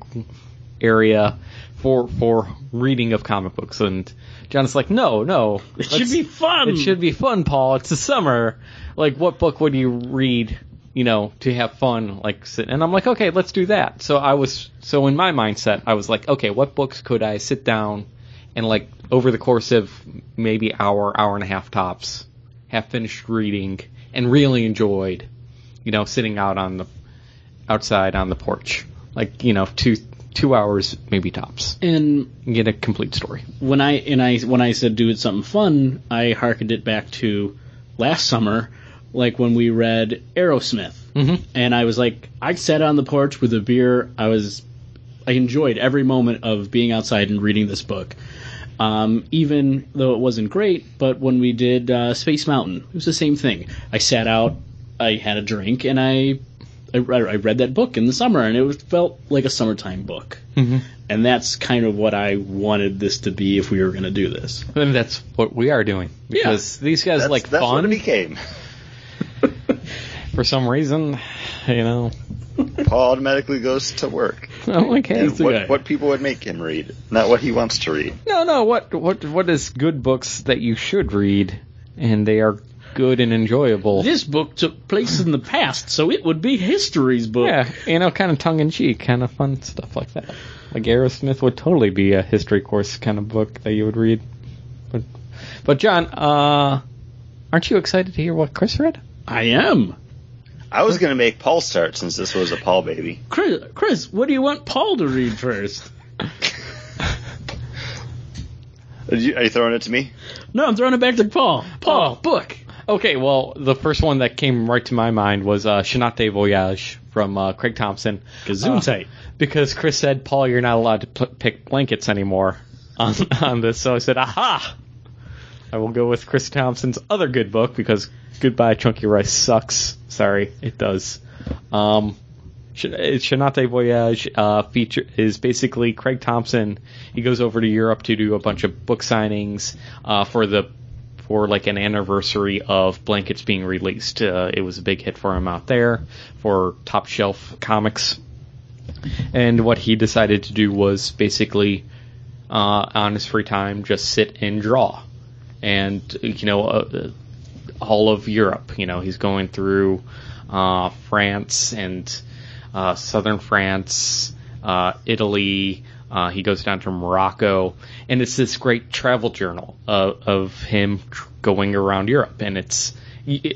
area for for reading of comic books and John's like no no
It should be fun.
it should be fun, Paul. It's the summer. Like, what book would you read, you know, to have fun? Like, sit, and I'm like, okay, let's do that. So I was, so in my mindset, I was like, okay, what books could I sit down and like over the course of maybe hour, hour and a half tops, have finished reading and really enjoyed, you know, sitting out on the outside on the porch, like you know, two two hours maybe tops,
And
get a complete story.
when I and I when I said do it something fun, I harkened it back to last summer, like when we read Aerosmith,
Mhm.
and I was like, I sat on the porch with a beer. I was, I enjoyed every moment of being outside and reading this book. Um, even though it wasn't great, but when we did uh, Space Mountain, it was the same thing. I sat out, I had a drink, and I, I, I read that book in the summer, and it was, felt like a summertime book.
Mm-hmm.
And that's kind of what I wanted this to be if we were going to do this.
And that's what we are doing because these guys
That's,
like
that's what it
fun
became.
for some reason. You know,
Paul automatically goes to work.
I'm like, hey,
And what, what people would make him read, not what he wants to read.
no, no. What, what, what is good books that you should read, and they are good and enjoyable.
This book took place in the past, so it would be history's book.
Yeah, you know, kind of tongue in cheek, kind of fun stuff like that. Like Aerosmith would totally be a history course kind of book that you would read. But, but John, uh, aren't you excited to hear what Chris read?
I am.
I was going to make Paul start since this was a Paul baby.
Chris, Chris, what do you want Paul to read first?
Are you, are you throwing it to me?
No, I'm throwing it back to Paul. Paul,
Oh.
book.
Okay, well, the first one that came right to my mind was uh, Carnet de Voyage from uh, Craig Thompson.
Gazoon
Uh, because Chris said, "Paul, you're not allowed to p- pick blankets anymore on on this." So I said, "Aha! I will go with Chris Thompson's other good book because Goodbye Chunky Rice sucks. Sorry, it does." Um, Carnet de Voyage uh, feature is basically Craig Thompson. He goes over to Europe to do a bunch of book signings uh, for the for like an anniversary of Blankets being released. Uh, it was a big hit for him out there for Top Shelf Comics and what he decided to do was basically uh, on his free time just sit and draw and you know uh, all of europe you know he's going through uh, france and uh, southern france uh, italy uh, he goes down to morocco and it's this great travel journal of, of him going around europe and it's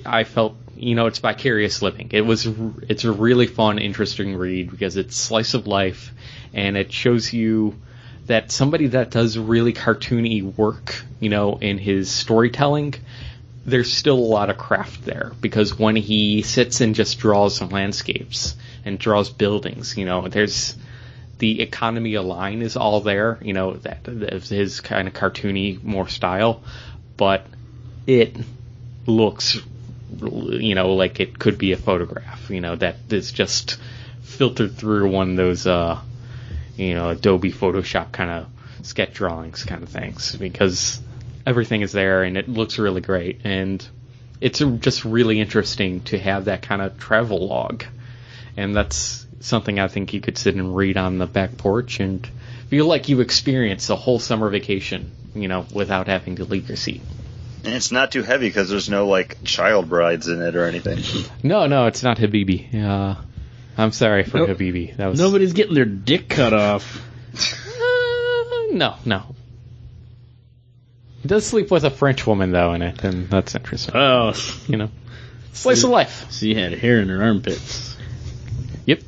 i felt you know it's vicarious living. It was it's a really fun interesting read because it's slice of life and it shows you that somebody that does really cartoony work you know in his storytelling there's still a lot of craft there because when he sits and just draws some landscapes and draws buildings you know there's the economy of line is all there you know that, that his kind of cartoony more style but it looks you know like it could be a photograph you know that is just filtered through one of those uh you know adobe photoshop kind of sketch drawings kind of things because everything is there and it looks really great. And it's just really interesting to have that kind of travel log. And that's something i think you could sit and read on the back porch and feel like you experienced a whole summer vacation you know without having to leave your seat
And it's not too heavy because there's no like child brides in it or anything.
No, no, it's not Habibi. Uh, I'm sorry for
Nope.
Habibi. That was
Nobody's getting their dick cut off.
Uh, no, no. He does sleep with a French woman though in it, and that's interesting.
Oh,
you know, slice of life.
she had hair in her armpits.
Yep.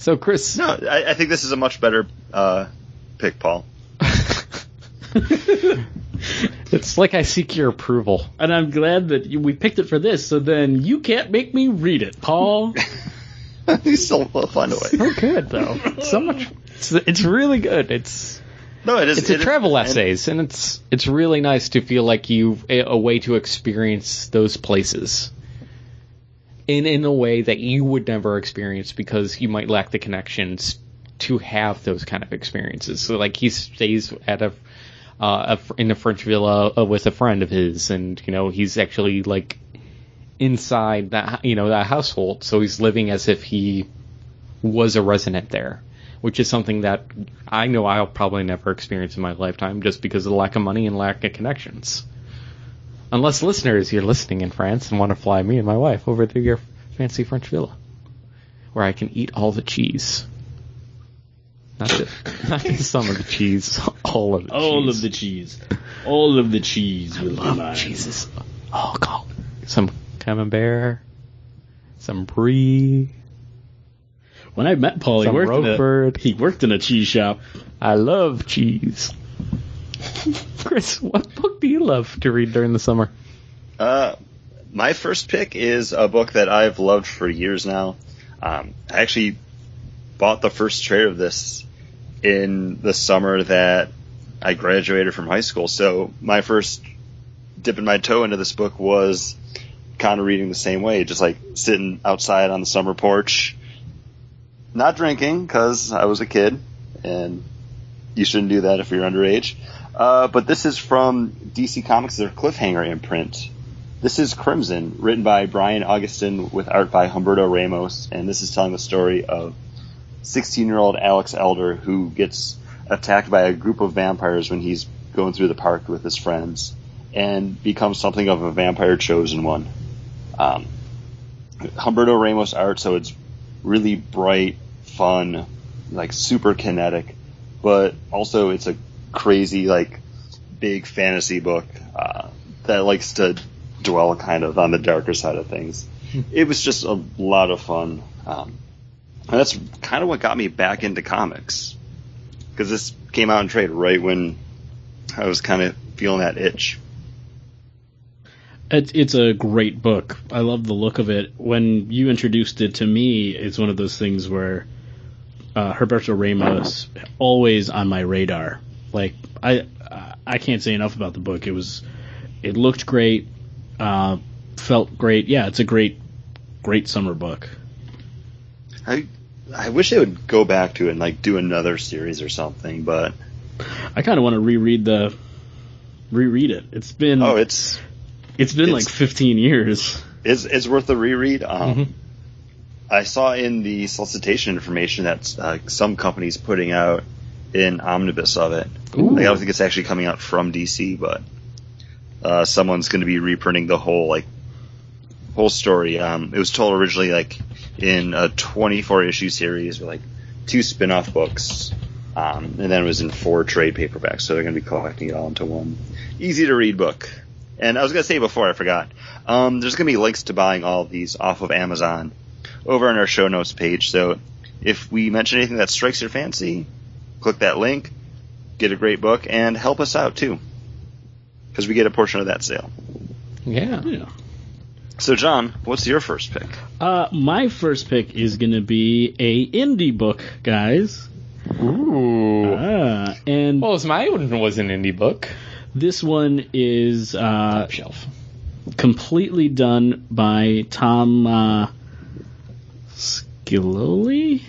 So Chris,
No, I, I think this is a much better uh, pick, Paul.
it's like I seek your approval.
And I'm glad that you, we picked it for this, so then you can't make me read it, Paul.
you still find a way.
So good though. so much. It's, it's really good. It's
No, it is.
it's a
it is-
travel
and-
essays, and it's it's really nice to feel like you a, a way to experience those places in in a way that you would never experience because you might lack the connections to have those kind of experiences. So like he stays at a, uh, a in a French villa uh, with a friend of his, and you know he's actually like inside that you know that household, so he's living as if he was a resident there, which is something that I know I'll probably never experience in my lifetime just because of the lack of money and lack of connections. Unless listeners, you're listening in France and want to fly me and my wife over to your fancy French villa, where I can eat all the cheese. Not just, not just some of the cheese, all of the cheese.
All
cheese.
of the cheese. All of the cheese will be
love
mine.
cheeses. Oh god, some camembert, some brie.
When I met Paul, he worked, in a, he worked in a cheese shop.
I love cheese. Chris, what book do you love to read during the summer?
Uh, my first pick is a book that I've loved for years now. Um, I actually bought the first trade of this in the summer that I graduated from high school. So my first dipping my toe into this book was kind of reading the same way, just like sitting outside on the summer porch, not drinking because I was a kid and you shouldn't do that if you're underage. Uh, but this is from DC Comics, their Cliffhanger imprint. This is Crimson, written by Brian Augustyn with art by Humberto Ramos, and this is telling the story of 16 year old Alex Elder who gets attacked by a group of vampires when he's going through the park with his friends and becomes something of a vampire chosen one. Um, Humberto Ramos art, so it's really bright, fun, like super kinetic, but also it's a crazy, like, big fantasy book uh, that likes to dwell kind of on the darker side of things. it was just a lot of fun. Um, and that's kind of what got me back into comics. Because this came out in trade right when I was kind of feeling that itch.
It's it's a great book. I love the look of it. When you introduced it to me, it's one of those things where uh, Humberto Ramos always on my radar. Like I I can't say enough about the book. It was it looked great, uh, felt great. Yeah, it's a great great summer book.
I I wish they would go back to it and like do another series or something, but
I kind of want to reread the reread it. It's been
oh, it's
it's been
it's-
like 15 years.
it's it's worth a reread. Um,
Mm-hmm.
I saw in the solicitation information that uh, some companies putting out an omnibus of it.
Ooh.
Like, I don't think it's actually coming out from DC, but uh, someone's going to be reprinting the whole like whole story. Um, it was told originally like in a 24 issue series with like two spin-off books, um, and then it was in four trade paperbacks. So they're going to be collecting it all into one easy to read book. And I was going to say before I forgot, um, there's going to be links to buying all of these off of Amazon over on our show notes page. So if we mention anything that strikes your fancy, click that link, get a great book, and help us out too, because we get a portion of that sale.
Yeah.
Yeah.
So John, what's your first pick?
Uh, my first pick is going to be a indie book, guys.
Ooh.
Ah, and
Well, as my one was an indie book.
this one is uh,
Top shelf.
completely done by Tom uh, Sciloli.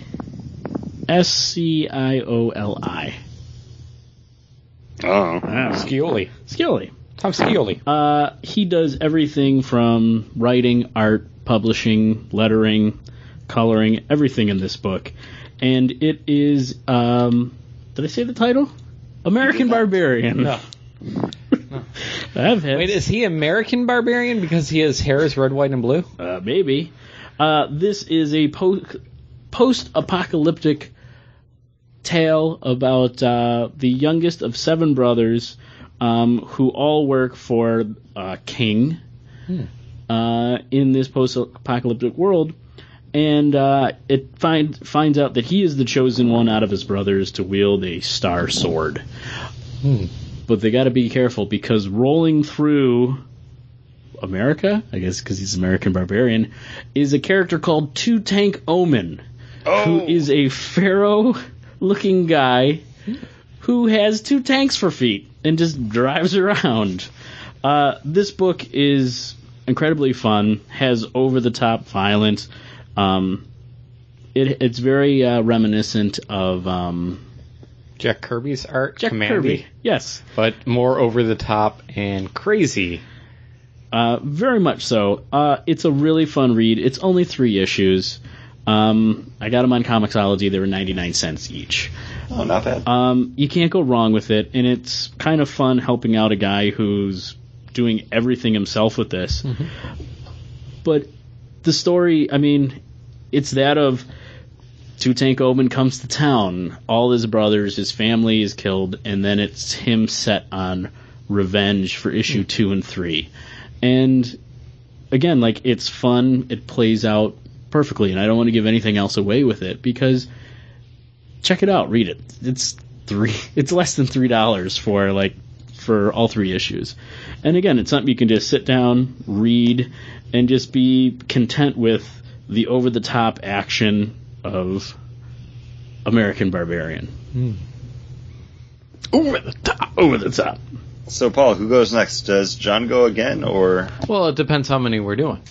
S C I O L I.
Oh,
Scioli.
Sciloli.
Tom Scioli.
Uh, he does everything from writing, art, publishing, lettering, coloring, everything in this book. And it is, um, did I say the title? American
not.
Barbarian.
No.
I've had
Wait, is he American barbarian because he has hair is red, white, and blue?
Uh, maybe. Uh, this is a po- post-apocalyptic tale about uh, the youngest of seven brothers um, who all work for uh, King uh, in this post-apocalyptic world. And uh, it find, finds out that he is the chosen one out of his brothers to wield a star sword. But they got to be careful because rolling through America, I guess because he's American barbarian, is a character called Two Tank Omen,
oh,
who is a pharaoh looking guy who has two tanks for feet and just drives around. Uh, this book is incredibly fun, has over the top violence. Um, it, it's very uh, reminiscent of um,
Jack Kirby's art,
Jack
Kamandi,
Kirby. Yes,
but more over the top and crazy.
Uh, very much so. Uh, it's a really fun read. It's only three issues. Um, I got them on Comixology. They were 99 cents each.
oh, not bad.
Um, you can't go wrong with it, and it's kind of fun helping out a guy who's doing everything himself with this. But the story, I mean, it's that of Two Tank Omen comes to town, all his brothers, his family is killed, and then it's him set on revenge for issue two and three. And again, like it's fun, it plays out perfectly, and I don't want to give anything else away with it because check it out, read it. It's three. It's less than three dollars for like for all three issues. And again, it's something you can just sit down, read, and just be content with the over the top action of American Barbarian. Hmm. Over the top, over the top.
So Paul, who goes next? Does John go again, or
Well, it depends how many we're doing.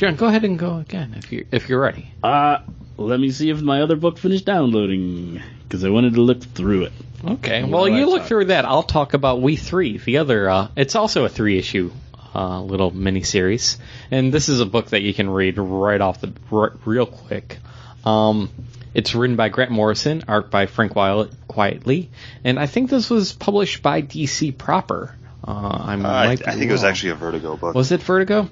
John, go ahead and go again if you if you're ready.
Uh, let me see if my other book finished downloading because I wanted to look through it.
Okay.
What
Well,
do I
you look
talk?
through that. I'll talk about We Three, the other. Uh, it's also a three issue uh, little mini series, and this is a book that you can read right off the r- real quick. Um, it's written by Grant Morrison, art by Frank Wild- Quitely, and I think this was published by DC proper. Uh, I,
uh, I,
might
I
be
think it was actually a Vertigo book.
Was it Vertigo?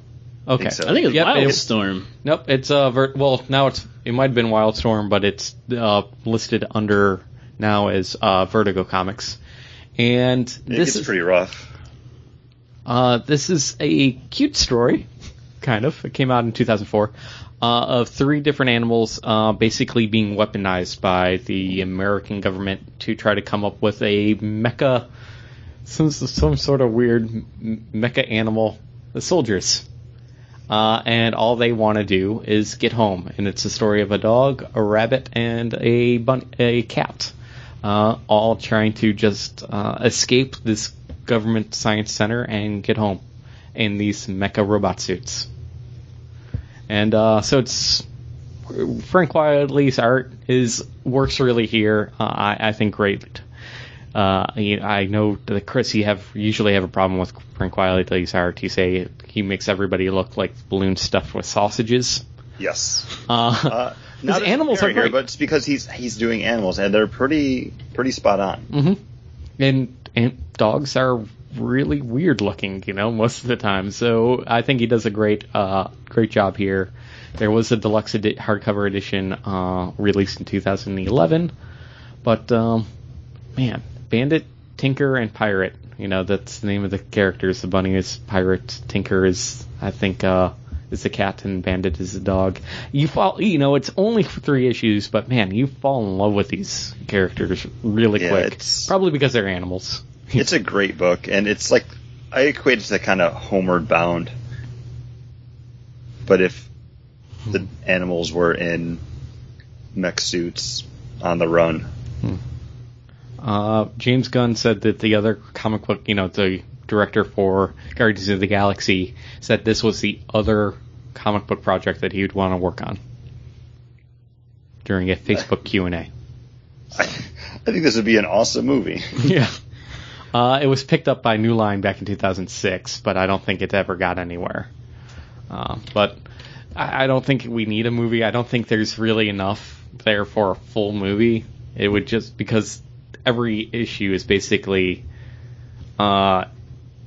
Okay.
think so.
I think it's
Yep, it-
Wildstorm.
Nope, it's uh ver- well now it's it might have been Wildstorm, but it's uh, listed under now as uh, Vertigo Comics, and
it
this is
pretty rough.
uh, this is a cute story, kind of. It came out in 2004 uh, of three different animals uh, basically being weaponized by the American government to try to come up with a mecha some some sort of weird mecha animal the soldiers. Uh, and all they want to do is get home, and it's a story of a dog, a rabbit, and a bun- a cat, uh, all trying to just uh, escape this government science center and get home in these mecha robot suits. And uh, so it's Frank Quitely's art is works really here. Uh, I, I think great. Uh, I, I know that Chris, you have usually have a problem with Frank Quitely's art. You say he makes everybody look like balloons stuffed with sausages.
Yes.
Uh,
Uh, not
animals are
comparing here,
great.
but it's because he's he's doing animals, and they're pretty pretty spot on.
hmm And and dogs are really weird looking, you know, most of the time. So I think he does a great uh, great job here. There was a deluxe edi- hardcover edition uh, released in 2011, but um, man, Bandit, Tinker, and Pirate. You know, that's the name of the characters. The bunny is Pirate. Tinker is, I think, uh, is the cat, and Bandit is the dog. You fall, you know, it's only three issues, but man, you fall in love with these characters really
Yeah,
quick. Probably because they're animals.
It's a great book, and it's like I equate it to kind of Homeward Bound, but if the animals were in mech suits on the run.
Uh, James Gunn said that the other comic book, you know, the director for Guardians of the Galaxy, said this was the other comic book project that he would want to work on during a Facebook Q and A.
I, think this would be an awesome movie.
Yeah. Uh, it was picked up by New Line back in 2006, but I don't think it ever got anywhere. Uh, but I, I don't think we need a movie. I don't think there's really enough there for a full movie. It would just because every issue is basically uh,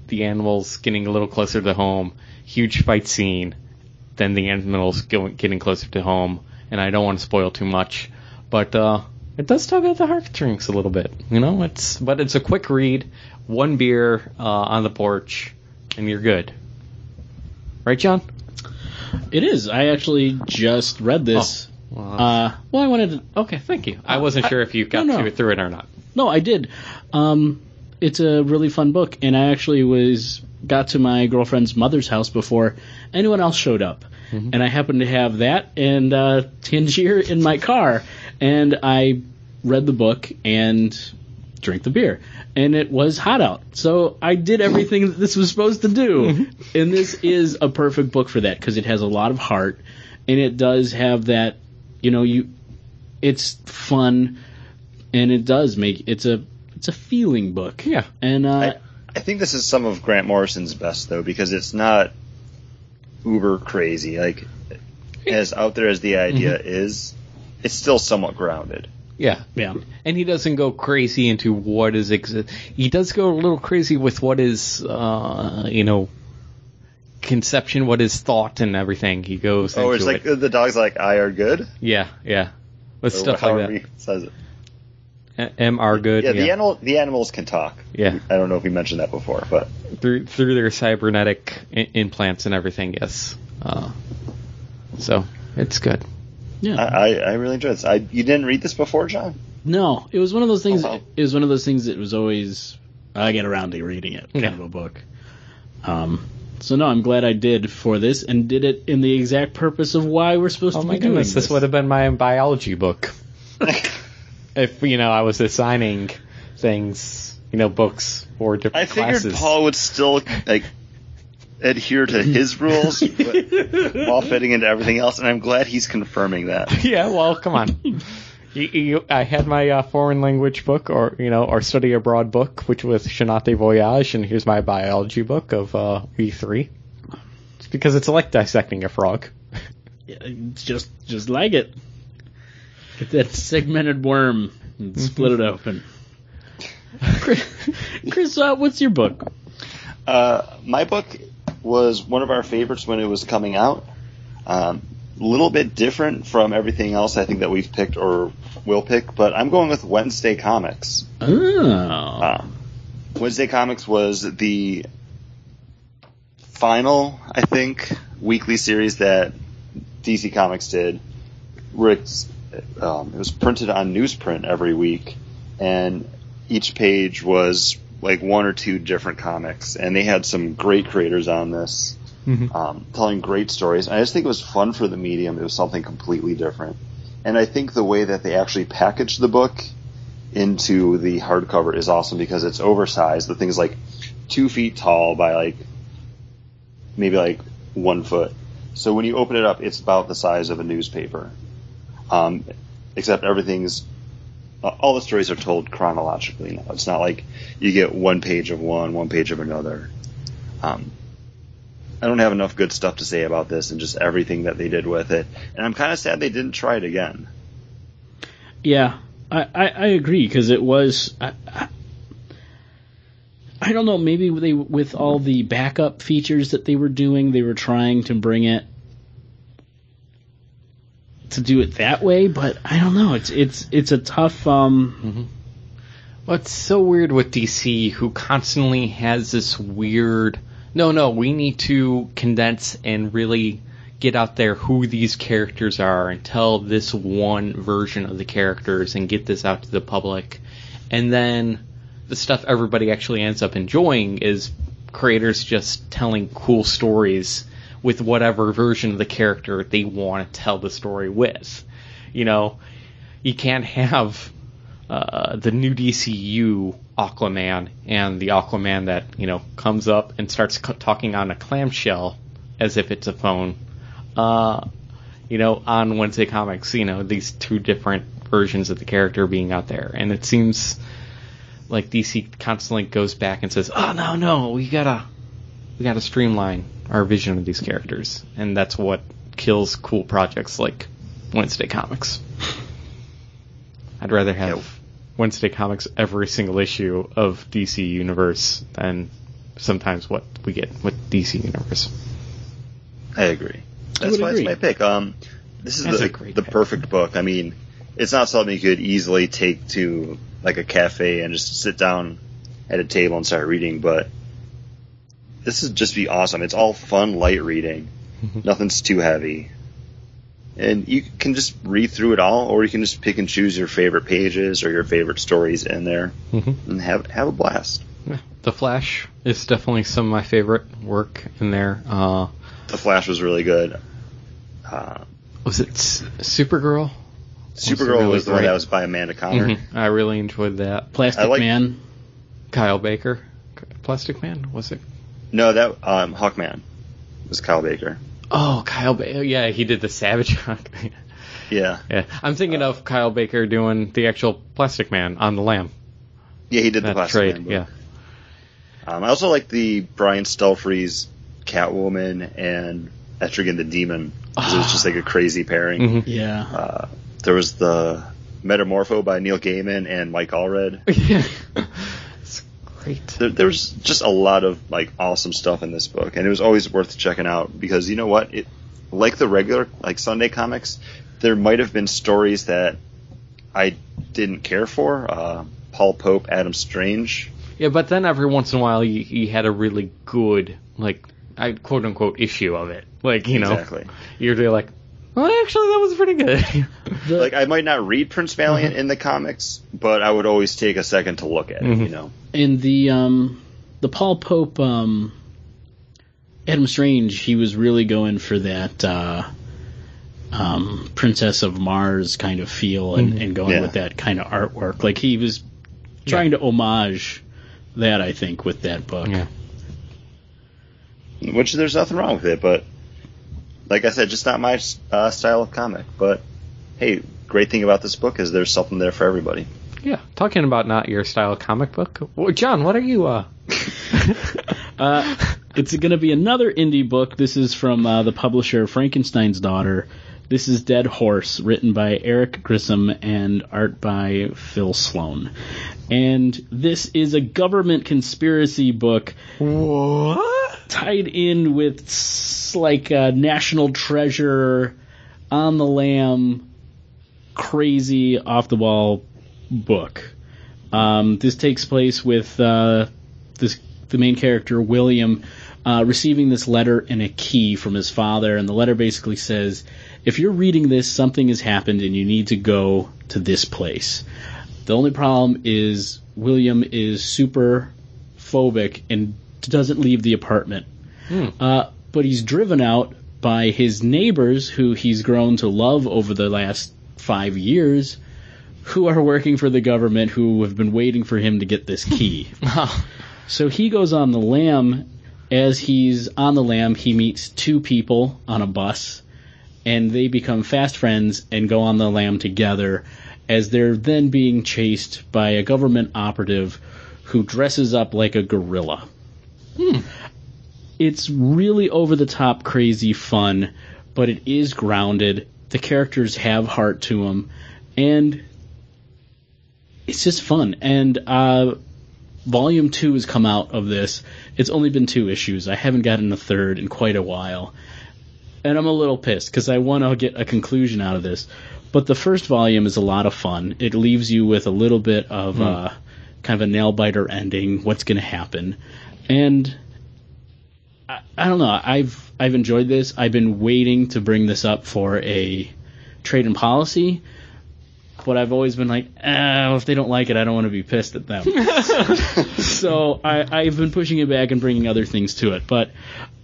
the animals getting a little closer to home, huge fight scene, then the animals going, getting closer to home, and I don't want to spoil too much, but uh, it does tug at the heartstrings a little bit, you know. It's but it's a quick read, one beer uh, on the porch, and you're good. Right, John?
It is. I actually just read this.
Well,
Uh, well, I wanted to.
okay, thank you. I wasn't
I-
sure if you got
no, no.
through it or not.
No, I did. Um, it's a really fun book, and I actually was got to my girlfriend's mother's house before anyone else showed up, and I happened to have that and uh, Tangier in my car, and I read the book and drank the beer, and it was hot out, so I did everything that this was supposed to do, and this is a perfect book for that because it has a lot of heart, and it does have that, you know, you, it's fun and it does make it's a it's a feeling book.
Yeah.
And uh,
I, I think this is some of Grant Morrison's best though, because it's not uber crazy. Like as out there as the idea is, it's still somewhat grounded.
Yeah,
yeah,
and he doesn't go crazy into what is exist. he does go a little crazy with what is uh you know conception what is thought and everything he goes
Oh,
into
it's like
it.
the dog's like I are good.
yeah yeah with
Or
stuff
however
like
he says it.
That M are good
Yeah,
yeah,
the animal the animals can talk.
Yeah.
I don't know if we mentioned that before, but
through through their cybernetic I- implants and everything yes uh so it's good
yeah.
I, I, I really enjoyed this. I you didn't read this before, John?
no, it was one of those things.
Wow.
It was one of those things that was always I get around to reading it, kind
Yeah.
of a book. Um. So no, I'm glad I did for this and did it in the exact purpose of why we're supposed
oh
to
my
be doing
goodness this would have been my biology book if you know I was assigning things you know books for
I figured
classes
Paul would still like adhere to his rules but, while fitting into everything else, and I'm glad he's confirming that.
yeah, well, come on. You, you, I had my uh, foreign language book, or you know, or study abroad book, which was Carnet de Voyage, and here's my biology book of uh, V three. It's because it's like dissecting a frog.
Yeah, it's just just like it. Get that segmented worm and split it open. Chris, Chris uh, what's your book?
Uh, my book was one of our favorites when it was coming out. Um, a little bit different from everything else I think that we've picked or will pick, but I'm going with Wednesday Comics.
Oh,
Um, Wednesday Comics was the final, I think, weekly series that DC Comics did. Where it's, um, it was printed on newsprint every week, and each page was like one or two different comics, and they had some great creators on this,
Mhm.
um, telling great stories. I just think it was fun for the medium. It was something completely different, and I think the way that they actually packaged the book into the hardcover is awesome because it's oversized. The thing's like two feet tall by like maybe like one foot. So when you open it up, it's about the size of a newspaper. Um, except everything's uh, all the stories are told chronologically now. It's not like you get one page of one, one page of another. Um, I don't have enough good stuff to say about this and just everything that they did with it. And I'm kind of sad they didn't try it again.
Yeah, I, I, I agree because it was. I, I, I don't know. Maybe they with all the backup features that they were doing, they were trying to bring it to do it that way. But I don't know. It's it's it's a tough. Um,
What's so weird with DC, who constantly has this weird, no, no, we need to condense and really get out there who these characters are and tell this one version of the characters and get this out to the public. And then the stuff everybody actually ends up enjoying is creators just telling cool stories with whatever version of the character they want to tell the story with. You know, you can't have uh, the new DCU Aquaman and the Aquaman that you know comes up and starts c- talking on a clamshell as if it's a phone. Uh, you know, on Wednesday Comics, you know these two different versions of the character being out there, and it seems like DC constantly goes back and says, "Oh no, no, we gotta, we gotta streamline our vision of these characters," and that's what kills cool projects like Wednesday Comics. I'd rather have
Yeah.
Wednesday Comics every single issue of DC Universe than sometimes what we get with DC Universe.
I agree. That's why
agree.
it's my pick. Um, this is
That's
the,
a great
the
pick.
perfect book. I mean, it's not something you could easily take to like a cafe and just sit down at a table and start reading, but this would just be awesome. It's all fun, light reading. Nothing's too heavy. And you can just read through it all, or you can just pick and choose your favorite pages or your favorite stories in there
Mhm.
and have have a blast.
Yeah. The Flash is definitely some of my favorite work in there. Uh,
The Flash was really good. Uh,
was it S- Supergirl?
Supergirl
really
was the one
great.
that was by Amanda Conner.
Mhm. I really enjoyed that.
Plastic
like-
Man.
Kyle Baker, Plastic Man, was it?
No, that um, Hawkman was Kyle Baker.
Oh, Kyle Baker. Yeah, he did the Savage Hunt.
Yeah,
yeah, I'm thinking of Kyle Baker doing the actual Plastic Man on the Lamb.
yeah, he did the Plastic
trade.
Man book.
Yeah.
Um, I also like the Brian Stelfreeze Catwoman and Etrigan the Demon. 'cause it was just like a crazy pairing.
Mhm.
Yeah.
Uh, there was the Metamorpho by Neil Gaiman and Mike Allred.
great.
There, there was just a lot of like awesome stuff in this book, and it was always worth checking out because you know what? It like the regular like Sunday comics, there might have been stories that I didn't care for. Uh, Paul Pope, Adam Strange.
Yeah, but then every once in a while, you, you had a really good, like, I quote unquote issue of it. Like, you know,
Exactly.
you're like, well, actually, that was pretty good.
The-
Like I might not read Prince Valiant
Uh-huh.
in the comics, but I would always take a second to look at it.
Mhm.
You know,
in the um the Paul Pope um Adam Strange, he was really going for that uh um Princess of Mars kind of feel and, and going
Yeah.
with that kind of artwork. Like he was trying to homage that I think with that book.
yeah.
which there's nothing wrong with it, but like I said, just not my uh, style of comic. But hey, great thing about this book is there's something there for everybody.
Yeah. Talking about not your style comic book. Well, John, what are you, uh,
Uh, it's going to be another indie book. This is from uh, the publisher Frankenstein's Daughter. This is Dead Horse, written by Eric Grissom and art by Phil Sloan. And this is a government conspiracy book
what?
Tied in with like a national treasure, on the lam, crazy off the wall book. Um, this takes place with uh, this the main character William uh, receiving this letter and a key from his father, and the letter basically says, "If you're reading this, something has happened, and you need to go to this place." The only problem is William is super phobic and doesn't leave the apartment. Uh, but he's driven out by his neighbors, who he's grown to love over the last five years, who are working for the government, who have been waiting for him to get this key. So he goes on the lam. As he's on the lam, he meets two people on a bus, and they become fast friends and go on the lam together. As they're then being chased by a government operative who dresses up like a gorilla. It's really over the top, crazy fun, but it is grounded. The characters have heart to them, and it's just fun. And uh, volume two has come out of this. It's only been two issues. I haven't gotten a third in quite a while. And I'm a little pissed because I want to get a conclusion out of this. But the first volume is a lot of fun. It leaves you with a little bit of uh, kind of a nail biter ending. What's going to happen? And I, I don't know. I've I've enjoyed this. I've been waiting to bring this up for a trade and policy, but I've always been like, ah, well, if they don't like it, I don't want to be pissed at them. so I, I've been pushing it back and bringing other things to it. But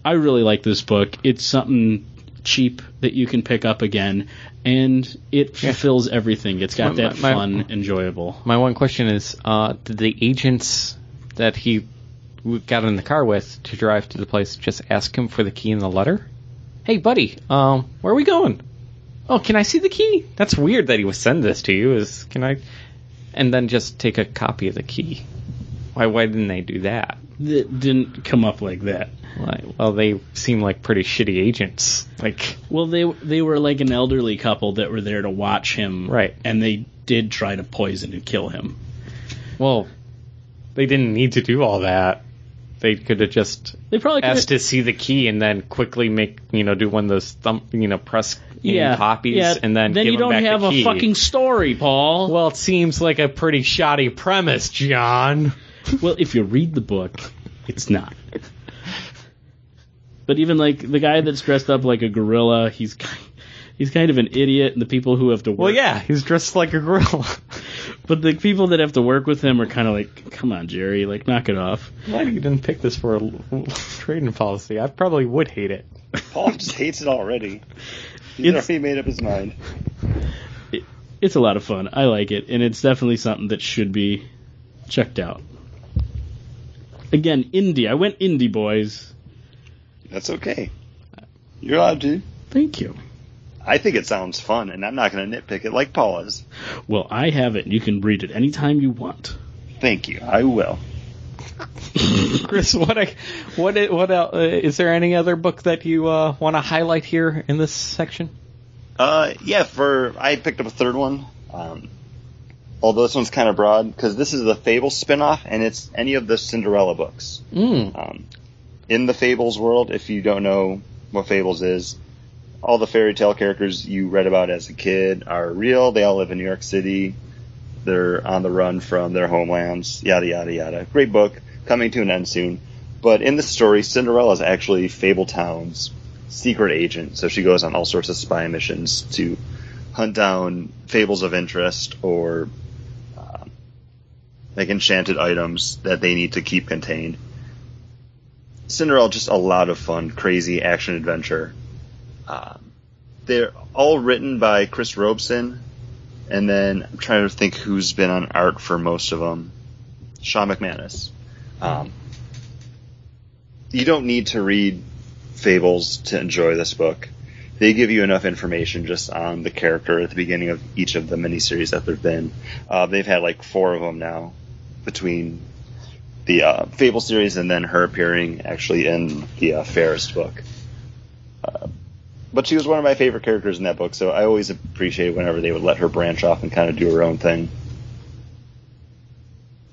I really like this book. It's something cheap that you can pick up again, and it fulfills everything. It's got
My-
that
my-
fun, enjoyable.
My one question is, uh, did the agents that he w- got in the car with to drive to the place just ask him for the key and the letter? Hey, buddy, um, where are we going? Oh, can I see the key? That's weird that he would send this to you. Is can I? And then just take a copy of the key. Why? Why didn't they do that?
That didn't come up like that.
Like, well, they seem like pretty shitty agents. Like,
Well, they they were like an elderly couple that were there to watch him,
Right.
And they did try to poison and kill him.
well, they didn't need to do all that. They could have just
They probably could
asked to see the key and then quickly make you know do one of those thumb you know press in
yeah,
copies
yeah,
and then
then
give
you don't have a fucking story, Paul.
Well, it seems like a pretty shoddy premise, John.
Well, if you read the book, it's not. But even like the guy that's dressed up like a gorilla, he's he's kind of an idiot, and the people who have to work.
Well, yeah, he's dressed like a gorilla.
But the people that have to work with him are kind of like, come on, Jerry, like knock it off.
Why you didn't pick this for a trading policy? I probably would hate it.
Paul just hates it already. He's
It's-
already made up his mind.
It's a lot of fun. I like it, and it's definitely something that should be checked out. Again, indie. I went indie, boys.
That's okay. You're allowed to.
Thank you.
I think it sounds fun, and I'm not going to nitpick it like Paul is.
Well, I have it. and You can read it anytime you want.
Thank you. I will.
Chris, what I, what i- what else, uh, is there any other book that you uh, want to highlight here in this section?
Uh, yeah, for I picked up a third one. Um, although this one's kind of broad because this is the Fable spin-off, and it's any of the Cinderella books.
Mm.
Um, in the Fables world, if you don't know what Fables is, all the fairy tale characters you read about as a kid are real. They all live in New York City. They're on the run from their homelands. Yada yada yada. Great book, coming to an end soon. But in the story, Cinderella is actually Fabletown's secret agent, so she goes on all sorts of spy missions to hunt down fables of interest or um, like enchanted items that they need to keep contained. Cinderella, just a lot of fun, crazy action adventure. Um, they're all written by Chris Roberson, and then I'm trying to think who's been on art for most of them. Shawn McManus. Um, you don't need to read Fables to enjoy this book. They give you enough information just on the character at the beginning of each of the miniseries that there've been. Uh, they've had like four of them now between the uh, Fable series and then her appearing actually in the uh, Fairest book. But she was one of my favorite characters in that book, so I always appreciate whenever they would let her branch off and kind of do her own thing.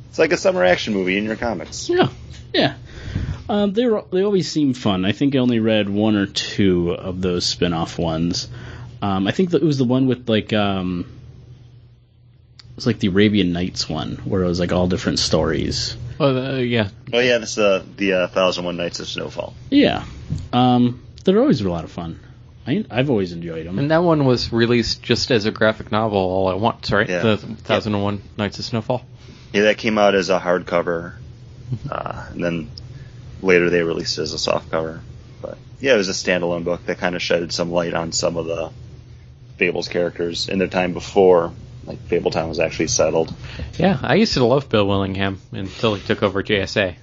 It's like a summer action movie in your comics.
Yeah, yeah. Um, they were, they always seem fun. I think I only read one or two of those spin-off ones. Um, I think that it was the one with like um, it was like the Arabian Nights one, where it was like all different stories.
Oh, uh, yeah.
Oh yeah, this is uh, the uh, Thousand One Nights of Snowfall.
Yeah, um, they're always a lot of fun. I, I've always enjoyed them.
And that one was released just as a graphic novel all at once, right?
Yeah.
The 1001 Nights of Snowfall.
Yeah, that came out as a hardcover uh, and then later they released it as a soft cover. But yeah, it was a standalone book that kind of shedded some light on some of the Fables characters in their time before like Fabletown was actually settled.
Yeah, I used to love Bill Willingham until he took over JSA.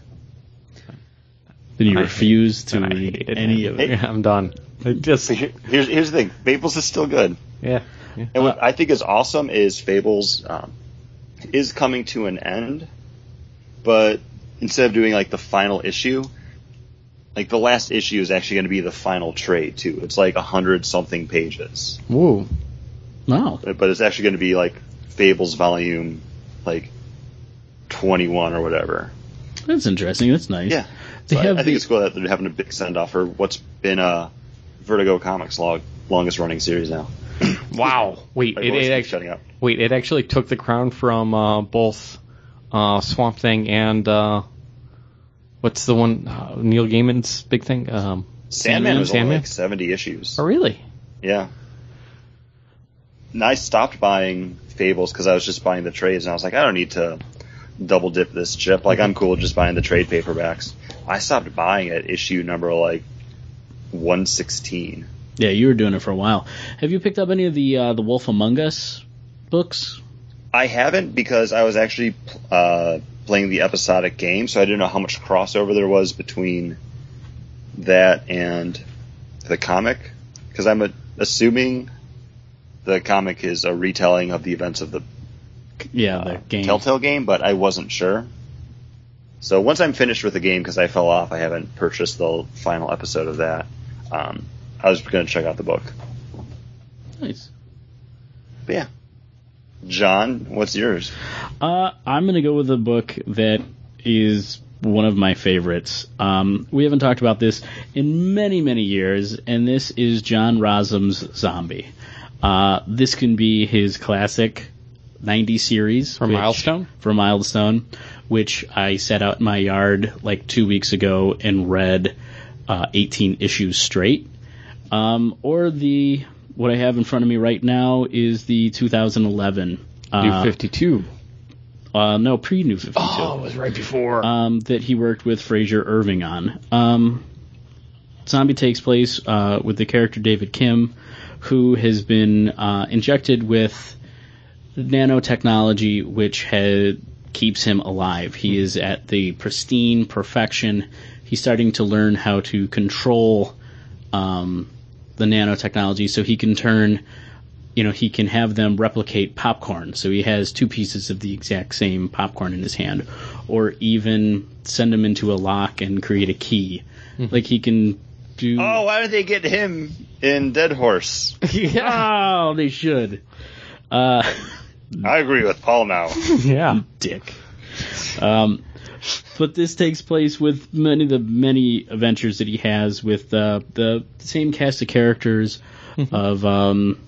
Then you
I
refuse to
And I
read any
him.
of it.
Yeah, I'm done. It just
So here's here's the thing, Fables is still good.
yeah. yeah.
And what I think is awesome is Fables um, is coming to an end, but instead of doing like the final issue, like the last issue is actually going to be the final trade too. It's like a hundred something pages,
Whoa.
Wow,
but it's actually going to be like Fables volume like twenty one or whatever.
that's interesting. That's nice.
Yeah,
They
So I, I
the-
think it's cool that they're having a big send off for what's been a Vertigo Comics log longest running series now.
Wow. Wait, it, it actually
up.
wait, it actually took the crown from uh, both uh, Swamp Thing and uh, what's the one uh, Neil Gaiman's big thing? Um,
Sandman was only
Sandman?
like seventy issues.
oh really?
Yeah. And I stopped buying Fables because I was just buying the trades, and I was like, I don't need to double dip this chip. Like, I'm cool just buying the trade paperbacks. I stopped buying at issue number like 116.
Yeah, you were doing it for a while. Have you picked up any of the uh, the Wolf Among Us books?
I haven't because I was actually uh, playing the episodic game, so I didn't know how much crossover there was between that and the comic. Because I'm a, assuming the comic is a retelling of the events of the
Yeah,
uh,
the game.
Telltale game, but I wasn't sure. So once I'm finished with the game, because I fell off, I haven't purchased the final episode of that. Um, I was going to check out the book.
Nice.
But yeah, John, what's yours?
Uh, I'm going to go with a book that is one of my favorites. Um, we haven't talked about this in many, many years, and this is John Rozum's Xombi. Uh, this can be his classic 90 series.
From
which-
Milestone?
From Milestone, which I set out in my yard like two weeks ago and read uh, 18 issues straight. Um, or the what I have in front of me right now is the 2011
New
uh,
52.
uh, no, pre New 52.
Oh, it was right before.
Um, that he worked with Frazer Irving on. Um, Xombi takes place uh, with the character David Kim, who has been uh, injected with nanotechnology, which ha keeps him alive. He is at the pristine perfection. He's starting to learn how to control um, the nanotechnology, so he can turn you know, he can have them replicate popcorn. So he has two pieces of the exact same popcorn in his hand, or even send them into a lock and create a key. Like he can do.
Oh, why did they get him in Dead Horse?
yeah.
Oh, they should. Uh,
I agree with Paul now.
yeah.
dick. Um, but this takes place with many of the many adventures that he has with uh, the same cast of characters of um,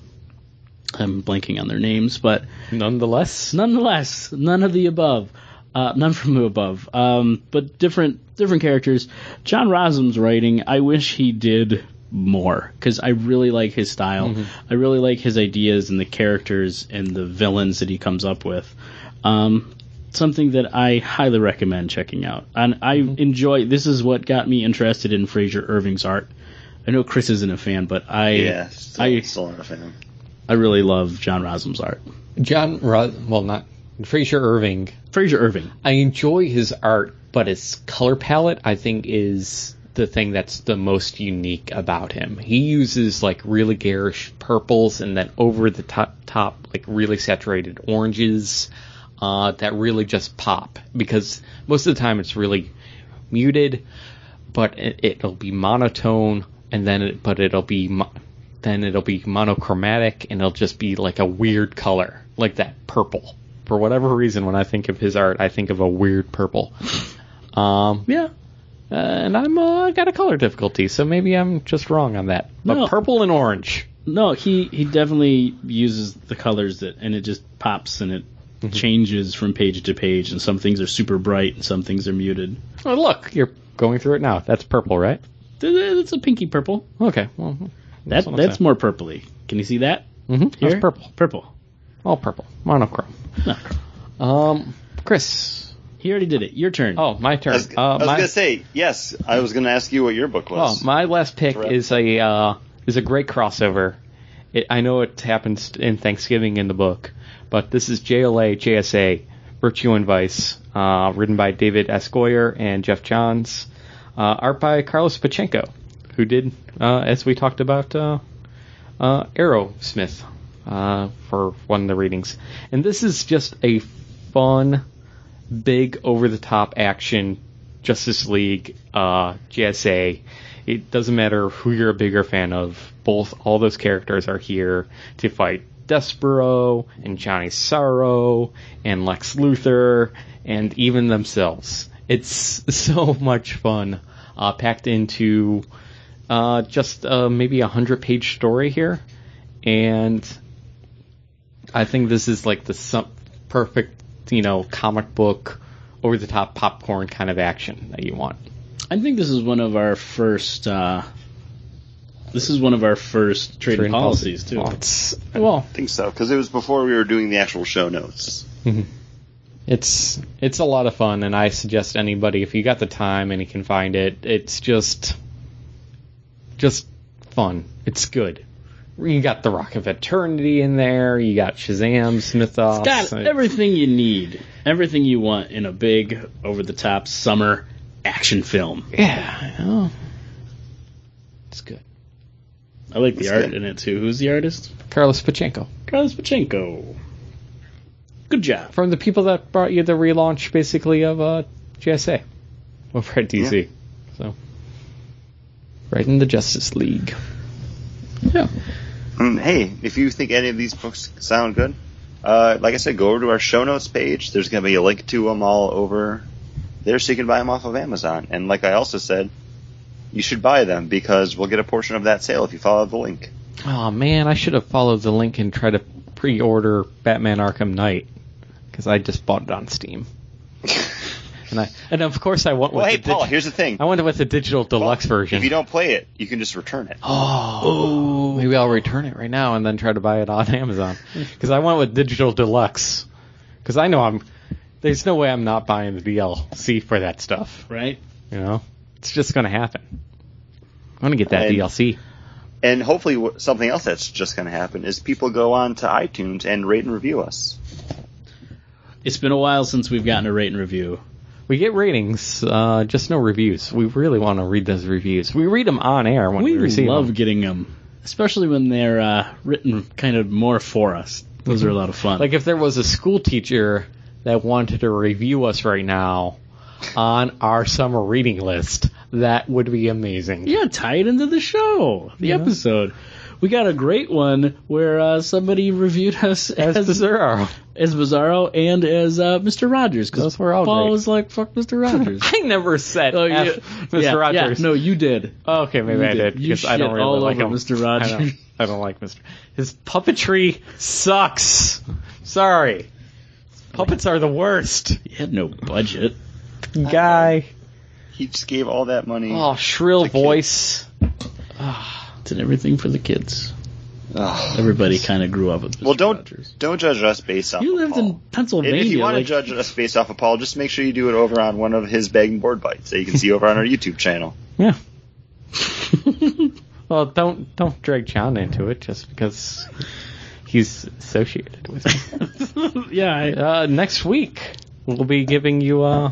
I'm blanking on their names, but
Nonetheless.
nonetheless, none of the above. Uh, none from the above. Um, but different different characters. John Rozum's writing, I wish he did more because I really like his style. I really like his ideas and the characters and the villains that he comes up with. Um, something that I highly recommend checking out. And I enjoy. This is what got me interested in Frazer Irving's art. I know Chris isn't a fan, but I
Yeah, still,
I
still not a fan.
I really love John Rozum's art.
John, Ro- well, not Frazer Irving.
Frazer Irving.
I enjoy his art, but his color palette, I think, is the thing that's the most unique about him. He uses like really garish purples and then over the top, top like really saturated oranges uh, that really just pop because most of the time it's really muted, but it, it'll be monotone and then it, but it'll be mo- then it'll be monochromatic and it'll just be like a weird color like that purple. For whatever reason, when I think of his art, I think of a weird purple. Um,
Yeah.
Uh, and I'm uh, got a color difficulty, so maybe I'm just wrong on that. But
No.
purple and orange.
No, he he definitely uses the colors that, and it just pops and it changes from page to page. And some things are super bright, and some things are muted.
Oh, look, you're going through it now. That's purple, right?
It's a pinky purple.
Okay, well,
That
what I'm
that's
saying.
more purpley. Can you see that?
mm-hmm.
Here?
That's purple.
Purple.
All purple. Monochrome.
No.
Um, Chris,
He already did it. Your turn.
Oh, my turn.
I was,
uh,
I was
my,
gonna say yes. I was gonna ask you what your book was.
Oh, my last pick
Correct.
is a uh, is a great crossover. It, I know it happens in Thanksgiving in the book, but this is JLA JSA Virtue and Vice, uh, written by David S. Goyer and Geoff Johns, uh, art by Carlos Pacheco, who did, uh, as we talked about, uh, uh, Arrowsmith uh, for one of the readings. And this is just a fun, big, over the top action Justice League uh, JSA. It doesn't matter who you're a bigger fan of. Both all those characters are here to fight Despero and Johnny Sorrow and Lex Luthor and even themselves. It's so much fun, uh, packed into uh, just uh, maybe a hundred page story here, and I think this is like the perfect, you know, comic book, over the top popcorn kind of action that you want.
I think this is one of our first. Uh, this is one of our first trading
Trading
policies
policy.
too.
Well, it's, well,
I think so because it was before we were doing the actual show notes.
it's it's a lot of fun, and I suggest anybody if you got the time and you can find it, it's just just fun. It's good. You got the Rock of Eternity in there. You got Shazam's mythos.
It's got everything you need, everything you want in a big, over-the-top summer action film.
Yeah, I know. It's good.
I like the
It's
art
good.
in it too. Who's the artist?
Carlos Pacheco.
Carlos Pacheco. Good job.
from the people that brought you the relaunch, basically of uh, JSA over at DC. So, right in the Justice League.
Yeah.
Um, hey, if you think any of these books sound good, uh, like I said, go over to our show notes page. There's going to be a link to them all over there, so you can buy them off of Amazon. And like I also said, you should buy them because we'll get a portion of that sale if you follow the link.
Oh man, I should have followed the link and tried to pre-order Batman Arkham Knight because I just bought it on Steam. and I and of course I went with
Well, hey, Paul, here's the thing.
I went with the digital deluxe version.
If you don't play it, you can just return it.
Oh, maybe I'll return it right now and then try to buy it on Amazon. Because I went with digital deluxe. Because I know I'm. There's no way I'm not buying the DLC for that stuff.
Right.
You know, it's just gonna happen. I'm gonna get that
And-
DLC.
And hopefully, something else that's just going to happen is people go on to iTunes and rate and review us.
It's been a while since we've gotten a rate and review.
We get ratings, uh, just no reviews. We really want to read those reviews. We read them on air when we,
we
receive
love getting them, especially when they're uh, written kind of more for us. Those are a lot of fun.
Like if there was a school teacher that wanted to review us right now on our summer reading list, that would be amazing.
yeah, tie it into the show, the
Yeah.
episode. We got a great one where uh, somebody reviewed us
As
as
Bizarro.
as Bizarro and as uh, Mr. Rogers because
Those were all
Paul
great.
was like, "Fuck Mr. Rogers."
I never said
Oh,
F
yeah.
Mr.
Yeah,
Rogers.
Yeah, no, you did.
Oh, okay, maybe
You
I
did.
did because I don't really
all
like
over
him.
Mr.
I
Rogers.
don't, I don't like Mr. His puppetry sucks. Sorry, puppets are the worst.
He had no budget.
Guy,
He just gave all that money.
oh shrill
The kid.
voice.
Did everything for the kids.
Ugh.
Everybody kind of grew up with Mr.
Well, don't
Rogers.
don't judge us based off.
You
of
lived
Paul.
in Pennsylvania.
If you want
like,
to judge us based off of Paul, just make sure you do it over on one of his begging board bites that you can see over on our YouTube channel.
Yeah. well, don't don't drag John into it just because he's associated with it.
yeah, I,
Uh, next week we'll be giving you uh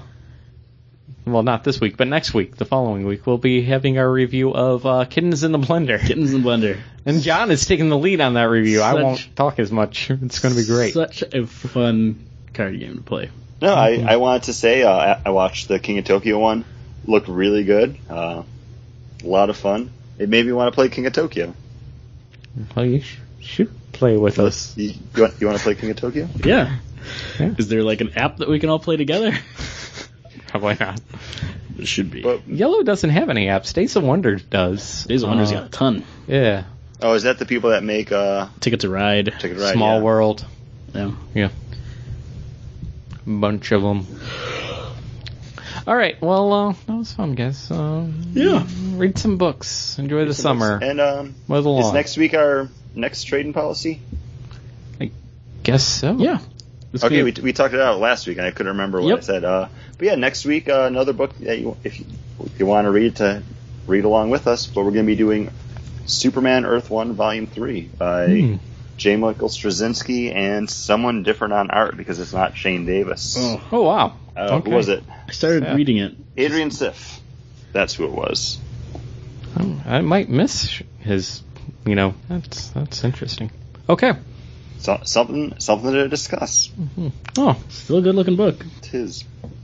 well not this week but next week the following week we'll be having our review of uh, Kittens in the Blender
kittens in the blender.
and John is taking the lead on that review I won't talk as much it's going to be great
Such a fun card game to play.
No, I, I wanted to say uh, I- I watched the King of Tokyo one. Looked really good. Uh, a lot of fun. It made me want to play King of Tokyo.
well you sh- should play with us
You, you, want, you want to play King of Tokyo?
Yeah.
Yeah.
Is there like an app that we can all play together?
probably not
There should be.
But,
IELLO doesn't have any apps Days of Wonder does
Days of Wonder's
Uh,
got a ton.
yeah
oh, is that the people that make uh,
Ticket to Ride.
Ticket to Ride?
Small
yeah.
World
Yeah.
Yeah. Bunch of them. All right. Well, uh, that was fun, guys. Um,
Yeah.
Read some books. Enjoy the summer.
And um,
Mow the
is next week our next trading policy?
I guess so.
Yeah. It's
Okay, we, we talked it out last week, and I couldn't remember what
Yep.
I said. Uh, but yeah, next week uh, another book that you, if you if you want to read to read along with us. But we're going to be doing Superman Earth One Volume Three by
Hmm.
J. Michael Straczynski and someone different on art because it's not Shane Davis.
Oh,
Oh wow.
Uh,
okay.
Who was it?
I started
Yeah.
reading it.
Adrian Syaf. That's who it was.
Oh, I might miss his. You know, that's that's interesting. Okay.
So, something something to discuss. Mm-hmm.
Oh,
Still a good looking book.
Tis.